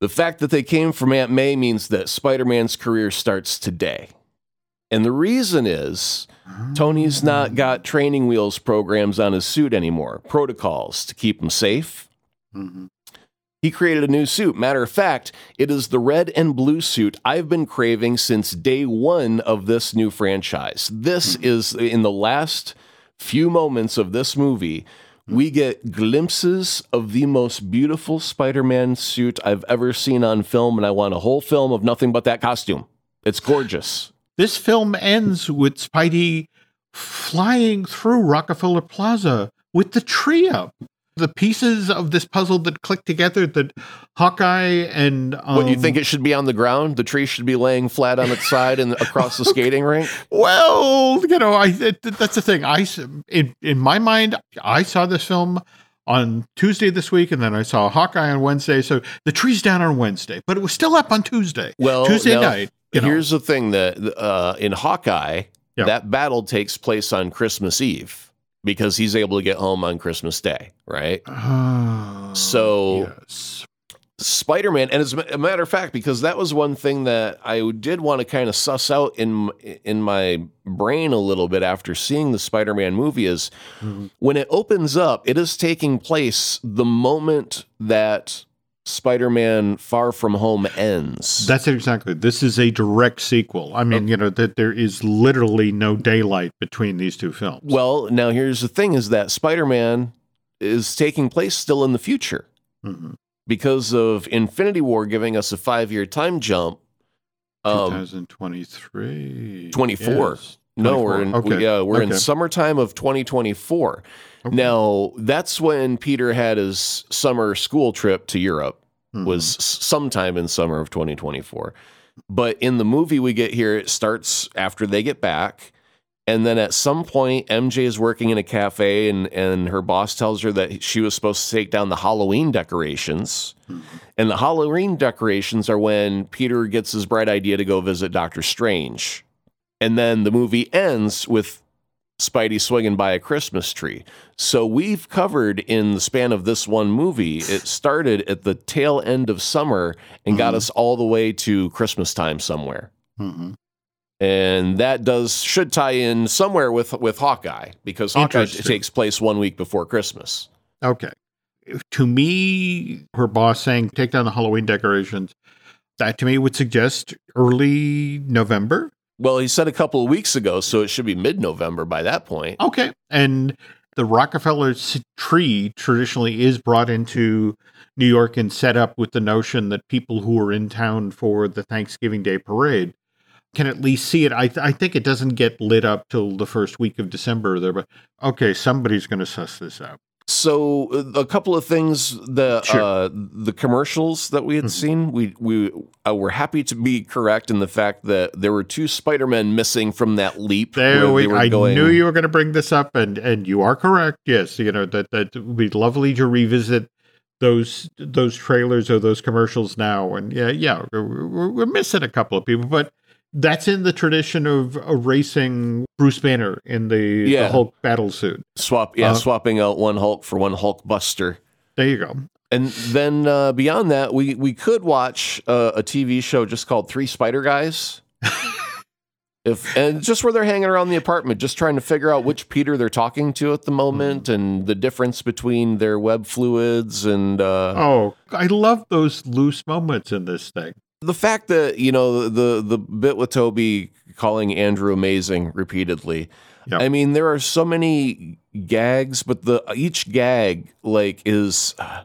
The fact that they came from Aunt May means that Spider Man's career starts today. And the reason is Tony's not got training wheels programs on his suit anymore, protocols to keep him safe. Mhm. He created a new suit. Matter of fact, it is the red and blue suit I've been craving since day one of this new franchise. This hmm. is in the last few moments of this movie. We hmm. get glimpses of the most beautiful Spider Man suit I've ever seen on film, and I want a whole film of nothing but that costume. It's gorgeous. This film ends with Spidey flying through Rockefeller Plaza with the tree up. The pieces of this puzzle that click together that Hawkeye and um, what, you think it should be on the ground? The tree should be laying flat on its side and across the skating rink? Well, you know, I it, that's the thing. I in in my mind, I saw this film on Tuesday this week, and then I saw Hawkeye on Wednesday. So the tree's down on Wednesday, but it was still up on Tuesday. Well, Tuesday now, night. You know. Here's the thing that uh, in Hawkeye, Yeah. that battle takes place on Christmas Eve because he's able to get home on Christmas Day, right? Ah, So- yes. Spider Man, and as a matter of fact, because that was one thing that I did want to kind of suss out in in my brain a little bit after seeing the Spider Man movie is Mhm. when it opens up, it is taking place the moment that Spider Man Far From Home ends. That's exactly. This is a direct sequel. I mean, you know that there is literally no daylight between these two films. Well, now here's the thing: is that Spider-Man is taking place still in the future Mhm. because of Infinity War giving us a five-year time jump. Um, 2023, 24. Yes. No, we're in 24. we, yeah, we're in summertime of 2024. Okay. Now that's when Peter had his summer school trip to Europe. Mhm. Was sometime in summer of 2024. But in the movie we get here, it starts after they get back. And then at some point, MJ is working in a cafe, and, and her boss tells her that she was supposed to take down the Halloween decorations. And the Halloween decorations are when Peter gets his bright idea to go visit Doctor Strange. And then the movie ends with Spidey swinging by a Christmas tree. So we've covered in the span of this one movie, it started at the tail end of summer and got us all the way to Christmas time somewhere Mhm. and that does should tie in somewhere with with Hawkeye because Hawkeye takes place one week before Christmas. Okay. To me, her boss saying take down the Halloween decorations, that to me would suggest early November. Well, he said a couple of weeks ago, so it should be mid November by that point. Okay. And the Rockefeller tree traditionally is brought into New York and set up with the notion that people who are in town for the Thanksgiving Day parade can at least see it. I, th- I think it doesn't get lit up till the first week of December there, but okay, somebody's going to suss this out. So uh, a couple of things the Sure. uh, the commercials that we had Mhm. seen, we we uh, were happy to be correct in the fact that there were two Spider Men missing from that leap. There we, I going- knew you were going to bring this up, and and you are correct. Yes, you know that that would be lovely to revisit those those trailers or those commercials now. And yeah, yeah, we're- we're missing a couple of people, but that's in the tradition of erasing Bruce Banner in the, Yeah. the Hulk battle suit. swap yeah Uh, swapping out one Hulk for one Hulk Buster. There you go. And then uh, beyond that, we we could watch uh, a TV show just called Three Spider Guys. if and just where they're hanging around the apartment, just trying to figure out which Peter they're talking to at the moment, and the difference between their web fluids and uh, Oh, I love those loose moments in this thing. The fact that you know the the bit with Tobey calling Andrew amazing repeatedly. Yep. I mean, there are so many gags, but the each gag like is uh,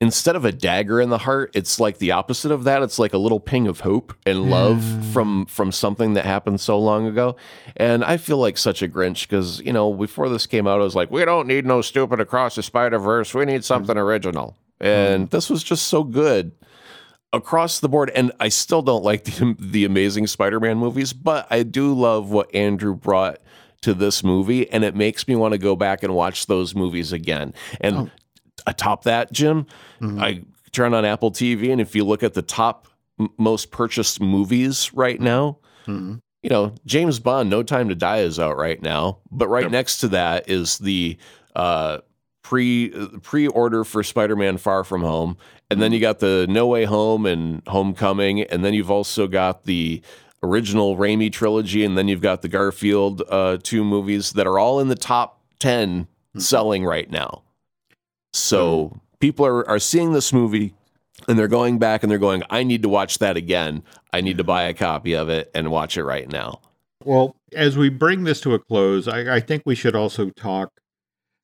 instead of a dagger in the heart, it's like the opposite of that. It's like a little ping of hope and love from from something that happened so long ago. And I feel like such a Grinch because you know before this came out, I was like, we don't need no stupid across the Spider Verse. We need something original. And this was just so good across the board and i still don't like the, the amazing spider-man movies but i do love what andrew brought to this movie and it makes me want to go back and watch those movies again. And oh. atop that jim mm-hmm. i turn on apple tv and if you look at the top m- most purchased movies right mm-hmm. now mm-hmm. you know james bond no time to die is out right now but right next to that is the uh pre uh, pre order for Spider-Man Far From Home, and then you got the No Way Home and Homecoming, and then you've also got the original Raimi trilogy, and then you've got the Garfield uh, two movies that are all in the top 10 selling right now. So people are are seeing this movie. And they're going back and they're going, I need to watch that again. I need to buy a copy of it and watch it right now. Well, as we bring this to a close, I, I think we should also talk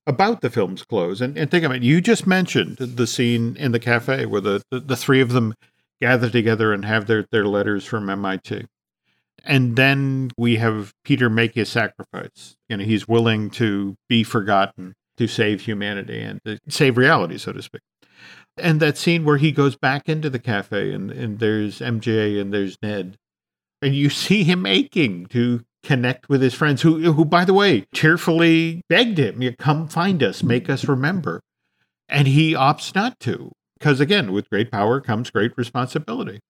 about the film's close. And, and think of it, you just mentioned the scene in the cafe where the, the, the three of them gather together and have their, their letters from MIT. And then we have Peter make his sacrifice. You know, he's willing to be forgotten to save humanity and to save reality, so to speak. And that scene where he goes back into the cafe and, and there's MJ and there's Ned. And you see him aching to connect with his friends who who by the way tearfully begged him you come find us make us remember. And he opts not to because again with great power comes great responsibility.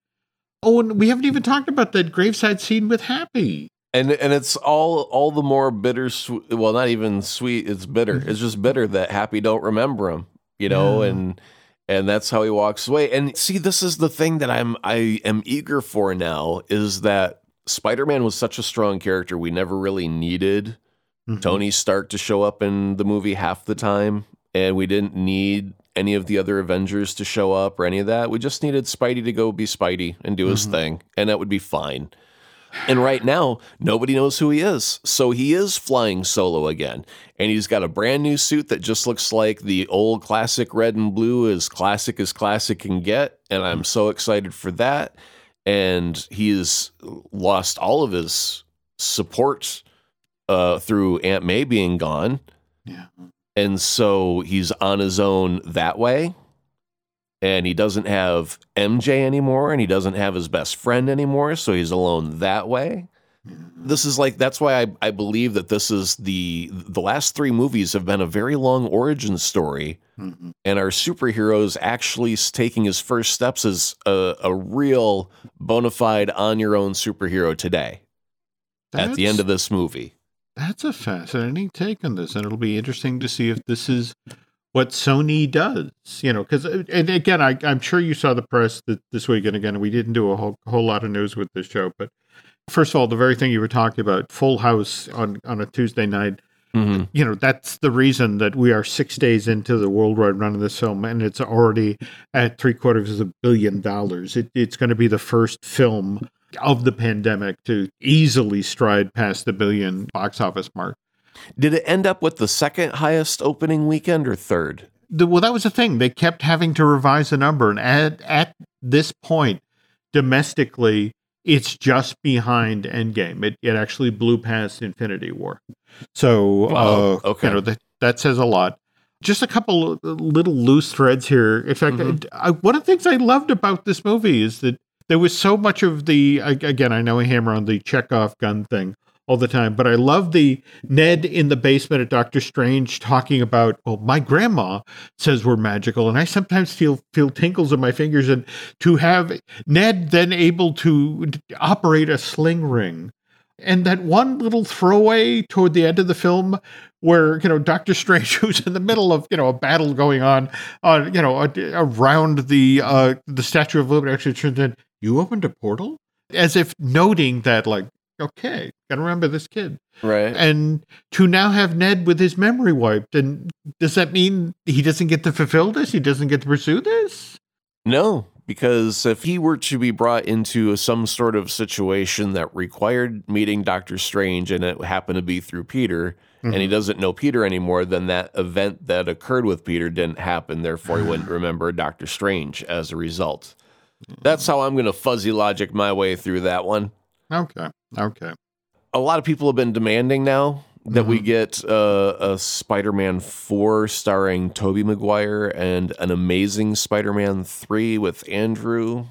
Oh and we haven't even talked about that graveside scene with happy. And and it's all all the more bitter well not even sweet it's bitter. Mm. It's just bitter that happy don't remember him you know Yeah. and and that's how he walks away. And see this is the thing that i'm i am eager for now is that spider-man was such a strong character we never really needed Mhm. tony stark to show up in the movie half the time and we didn't need any of the other avengers to show up or any of that we just needed spidey to go be spidey and do his thing and that would be fine and right now, nobody knows who he is. So he is flying solo again. And he's got a brand new suit that just looks like the old classic red and blue, as classic as classic can get. And I'm so excited for that. And he's lost all of his support uh, through Aunt May being gone. Yeah. And so he's on his own that way. And he doesn't have MJ anymore, and he doesn't have his best friend anymore. So he's alone that way. This is like that's why I, I believe that this is the the last three movies have been a very long origin story, Mhm. and our superheroes actually taking his first steps as a, a real bona fide on your own superhero today at the end of this movie. That's a fascinating take on this, and it'll be interesting to see if this is what Sony does. You know, because and again, I, I'm sure you saw the press that this week, and again, we didn't do a whole whole lot of news with this show, but first of all, the very thing you were talking about, Full House on on a Tuesday night. Mhm. You know, that's the reason that we are six days into the worldwide run of this film, and it's already at three quarters of a billion dollars. It, it's going to be the first film of the pandemic to easily stride past the billion box office mark. Did it end up with the second highest opening weekend or third? The, well, that was the thing. They kept having to revise the number, and at at this point, domestically, it's just behind Endgame. It it actually blew past Infinity War. So, Wow, uh, okay. you know that that says a lot. Just a couple of little loose threads here. In fact, Mhm. I, one of the things I loved about this movie is that there was so much of the ag- again. I know I hammer on the Chekhov gun thing all the time, but I love the Ned in the basement at Doctor Strange talking about. Well, my grandma says we're magical, and I sometimes feel feel tinkles in my fingers, and to have Ned then able to operate a sling ring And that one little throwaway toward the end of the film where, you know, Doctor Strange, who's in the middle of, you know, a battle going on, on you know, around the uh, the Statue of Liberty, actually turns in, you opened a portal? As if noting that, like, okay, gotta remember this kid. Right. And to now have Ned with his memory wiped, and does that mean he doesn't get to fulfill this? He doesn't get to pursue this? No, because if he were to be brought into some sort of situation that required meeting Doctor Strange and it happened to be through Peter, mm-hmm. and he doesn't know Peter anymore, then that event that occurred with Peter didn't happen. Therefore, he wouldn't remember Doctor Strange as a result. That's how I'm going to fuzzy logic my way through that one. Okay. Okay. A lot of people have been demanding now that mm-hmm. we get uh, a Spider-Man 4 starring Tobey Maguire and an amazing Spider-Man 3 with Andrew.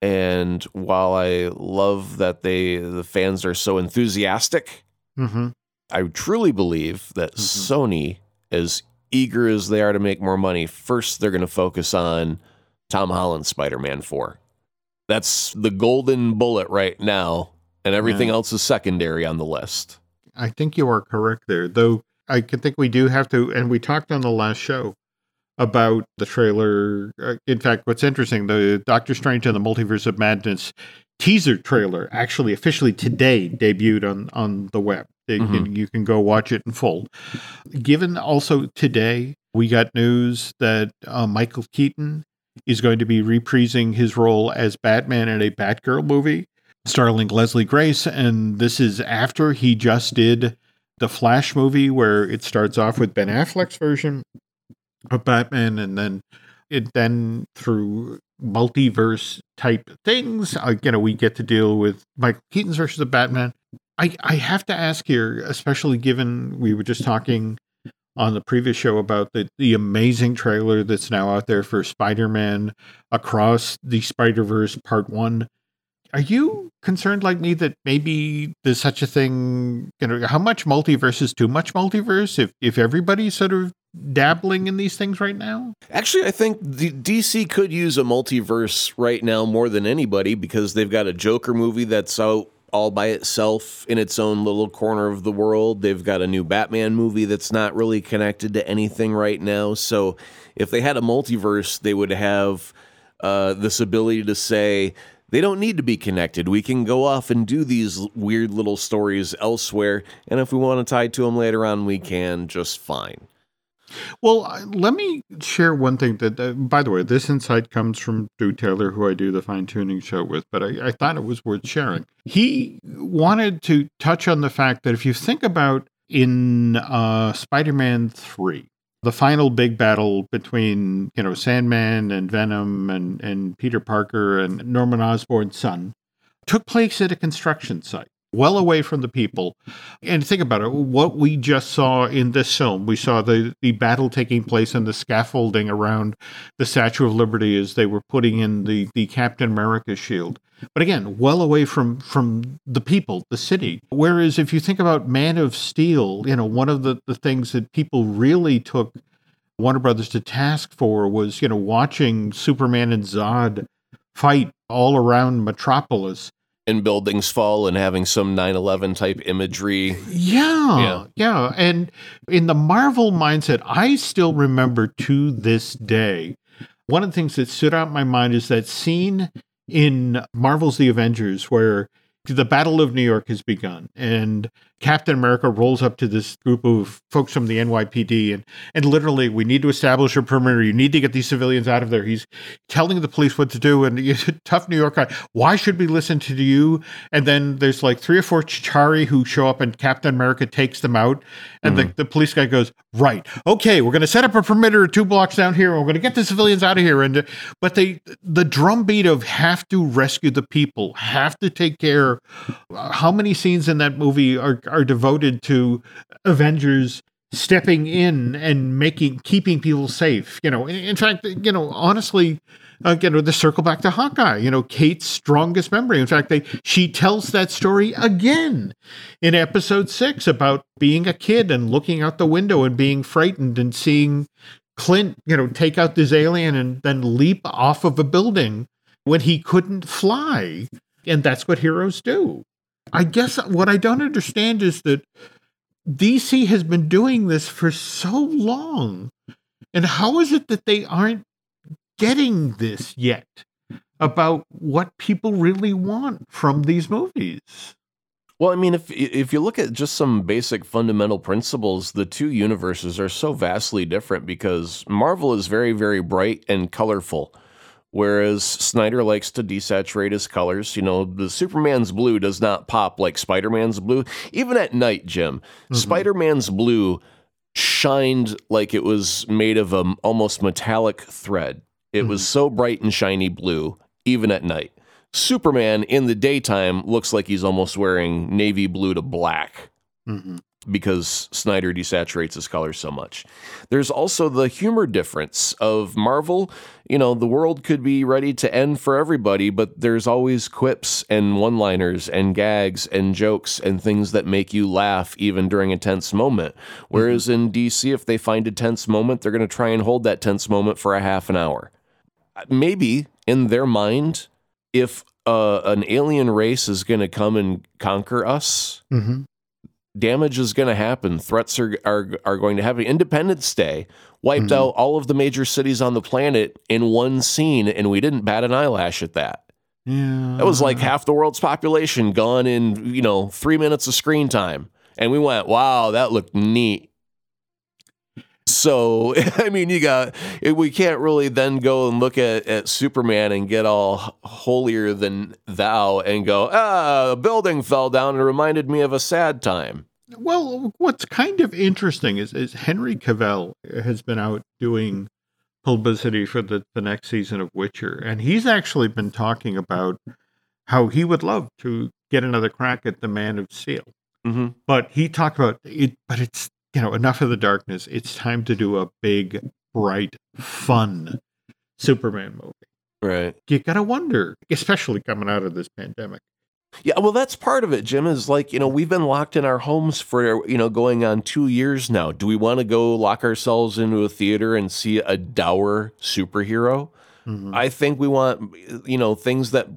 And while I love that they the fans are so enthusiastic, mm-hmm. I truly believe that mm-hmm. Sony, as eager as they are to make more money, first they're going to focus on Tom Holland's Spider-Man 4. That's the golden bullet right now, and everything yeah. else is secondary on the list. I think you are correct there, though. I can think we do have to, and we talked on the last show about the trailer. Uh, in fact, what's interesting, the Doctor Strange and the Multiverse of Madness teaser trailer actually officially today debuted on on the web. Mm-hmm. Can, you can go watch it in full. Given also today, we got news that uh, Michael Keaton is going to be reprising his role as Batman in a Batgirl movie starring Leslie Grace. And this is after he just did the Flash movie, where it starts off with Ben Affleck's version of Batman, and then it then through multiverse type things, uh, you know, we get to deal with Michael Keaton's version of Batman. I, I have to ask here, especially given we were just talking on the previous show about the, the amazing trailer that's now out there for Spider Man Across the Spider Verse Part 1. Are you concerned like me that maybe there's such a thing? You know, how much multiverse is too much multiverse? If if everybody's sort of dabbling in these things right now? Actually, I think the DC could use a multiverse right now more than anybody because they've got a Joker movie that's out all by itself in its own little corner of the world. They've got a new Batman movie that's not really connected to anything right now. So if they had a multiverse, they would have uh, this ability to say, they don't need to be connected. We can go off and do these weird little stories elsewhere. And if we want to tie to them later on, we can just fine. Well, let me share one thing that, uh, by the way, this insight comes from Drew Taylor, who I do the fine tuning show with, but I, I thought it was worth sharing. He wanted to touch on the fact that if you think about in uh, Spider Man 3, the final big battle between, you know, Sandman and Venom and, and Peter Parker and Norman Osborn's son took place at a construction site well away from the people. And think about it what we just saw in this film, we saw the, the battle taking place and the scaffolding around the Statue of Liberty as they were putting in the, the Captain America shield. But again, well away from from the people, the city. Whereas if you think about Man of Steel, you know, one of the, the things that people really took Warner Brothers to task for was, you know, watching Superman and Zod fight all around Metropolis and buildings fall and having some 9-11 type imagery. Yeah, yeah. yeah and in the marvel mindset i still remember to this day one of the things that stood out in my mind is that scene in marvel's the avengers where the Battle of New York has begun, and Captain America rolls up to this group of folks from the NYPD, and and literally, we need to establish a perimeter. You need to get these civilians out of there. He's telling the police what to do, and he's a tough New York guy. Why should we listen to you? And then there's like three or four Chitauri who show up, and Captain America takes them out, and mm-hmm. the, the police guy goes, "Right, okay, we're going to set up a perimeter two blocks down here, and we're going to get the civilians out of here." And but they the drumbeat of have to rescue the people, have to take care how many scenes in that movie are are devoted to Avengers stepping in and making keeping people safe? You know, in, fact, you know, honestly, uh, you know, the circle back to Hawkeye. You know, Kate's strongest memory. In fact, they she tells that story again in episode six about being a kid and looking out the window and being frightened and seeing Clint, you know, take out this alien and then leap off of a building when he couldn't fly and that's what heroes do. I guess what I don't understand is that DC has been doing this for so long. And how is it that they aren't getting this yet about what people really want from these movies? Well, I mean, if if you look at just some basic fundamental principles, the two universes are so vastly different because Marvel is very, very bright and colorful, whereas Snyder likes to desaturate his colors. You know, the Superman's blue does not pop like Spider Man's blue, even at night. Jim, mm-hmm. Spider Man's blue shined like it was made of a almost metallic thread. It mm-hmm. was so bright and shiny blue, even at night. Superman in the daytime looks like he's almost wearing navy blue to black mm-hmm. Because Snyder desaturates his colors so much. There's also the humor difference of Marvel. You know, the world could be ready to end for everybody, but there's always quips and one liners and gags and jokes and things that make you laugh even during a tense moment. Whereas mm-hmm. in DC, if they find a tense moment, they're going to try and hold that tense moment for a half an hour. Maybe in their mind, if uh, an alien race is going to come and conquer us, mm-hmm. Damage is going to happen. Threats are, are are going to happen. Independence Day wiped mm-hmm. out all of the major cities on the planet in one scene, and we didn't bat an eyelash at that. Yeah, that was like half the world's population gone in you know three minutes of screen time, and we went, "Wow, that looked neat." So, I mean, you got, we can't really then go and look at, at Superman and get all holier than thou and go, ah, a building fell down and reminded me of a sad time. Well, what's kind of interesting is, is Henry Cavill has been out doing publicity for the, the next season of Witcher, and he's actually been talking about how he would love to get another crack at the Man of Steel. Mm-hmm. But he talked about it, but it's you know, enough of the darkness. It's time to do a big, bright, fun Superman movie. Right. You got to wonder, especially coming out of this pandemic. Yeah, well, that's part of it, Jim. Is like, you know, we've been locked in our homes for, you know, going on two years now. Do we want to go lock ourselves into a theater and see a dour superhero? Mm-hmm. I think we want, you know, things that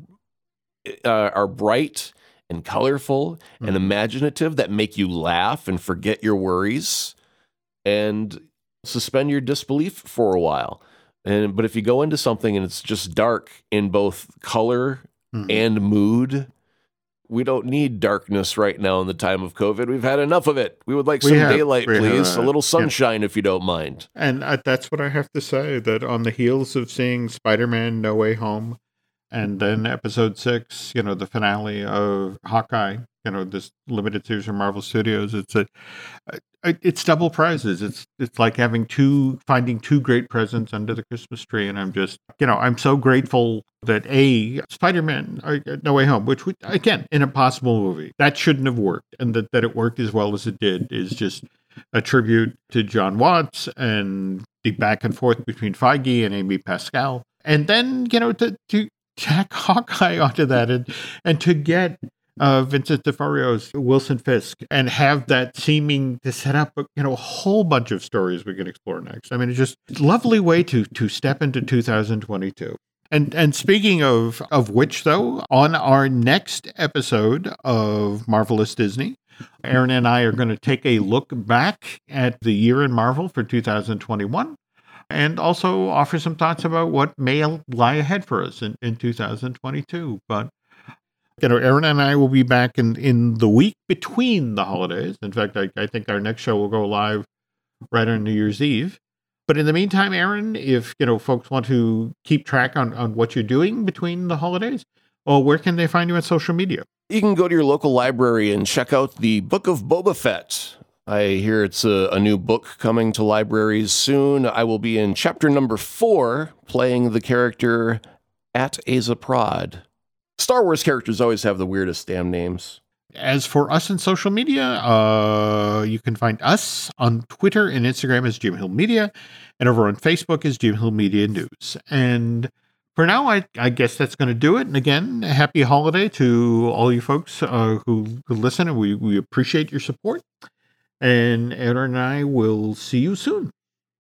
uh, are bright and colorful mm-hmm. and imaginative that make you laugh and forget your worries and suspend your disbelief for a while. And but if you go into something and it's just dark in both color mm-hmm. and mood, we don't need darkness right now in the time of COVID. We've had enough of it. We would like some have, daylight, please. Have, a little sunshine, yeah. if you don't mind. And uh, that's what I have to say. That on the heels of seeing Spider-Man: No Way Home, and then episode six, you know, the finale of Hawkeye, you know, this limited series from Marvel Studios. It's a, it's double prizes. It's it's like having two finding two great presents under the Christmas tree, and I'm just, you know, I'm so grateful that a Spider-Man uh, No Way Home, which we, again, an impossible movie. That shouldn't have worked, and that that it worked as well as it did is just a tribute to Jon Watts and the back and forth between Feige and Amy Pascal. And then you know to to tack Hawkeye onto that and and to get uh, Vincent D'Onofrio's Wilson Fisk and have that seeming to set up you know a whole bunch of stories we can explore next. I mean, it's just lovely way to to step into 2022. And and speaking of of which though, on our next episode of Marvelous Disney, Aaron and I are going to take a look back at the year in Marvel for 2021 and also offer some thoughts about what may lie ahead for us in, in 2022. But you know, Aaron and I will be back in, in the week between the holidays. In fact, I, I think our next show will go live right on New Year's Eve. But in the meantime, Aaron, if you know folks want to keep track on, on what you're doing between the holidays, well, where can they find you on social media? You can go to your local library and check out the Book of Boba Fett. I hear it's a, a, new book coming to libraries soon. I will be in chapter number four, playing the character At Aza Star Wars characters always have the weirdest damn names. As for us in social media, uh, you can find us on Twitter and Instagram as Jim Hill Media, and over on Facebook as Jim Hill Media News. And for now, I, I guess that's going to do it. And again, happy holiday to all you folks uh, who, who listen, and we, we appreciate your support. And Aaron and I will see you soon.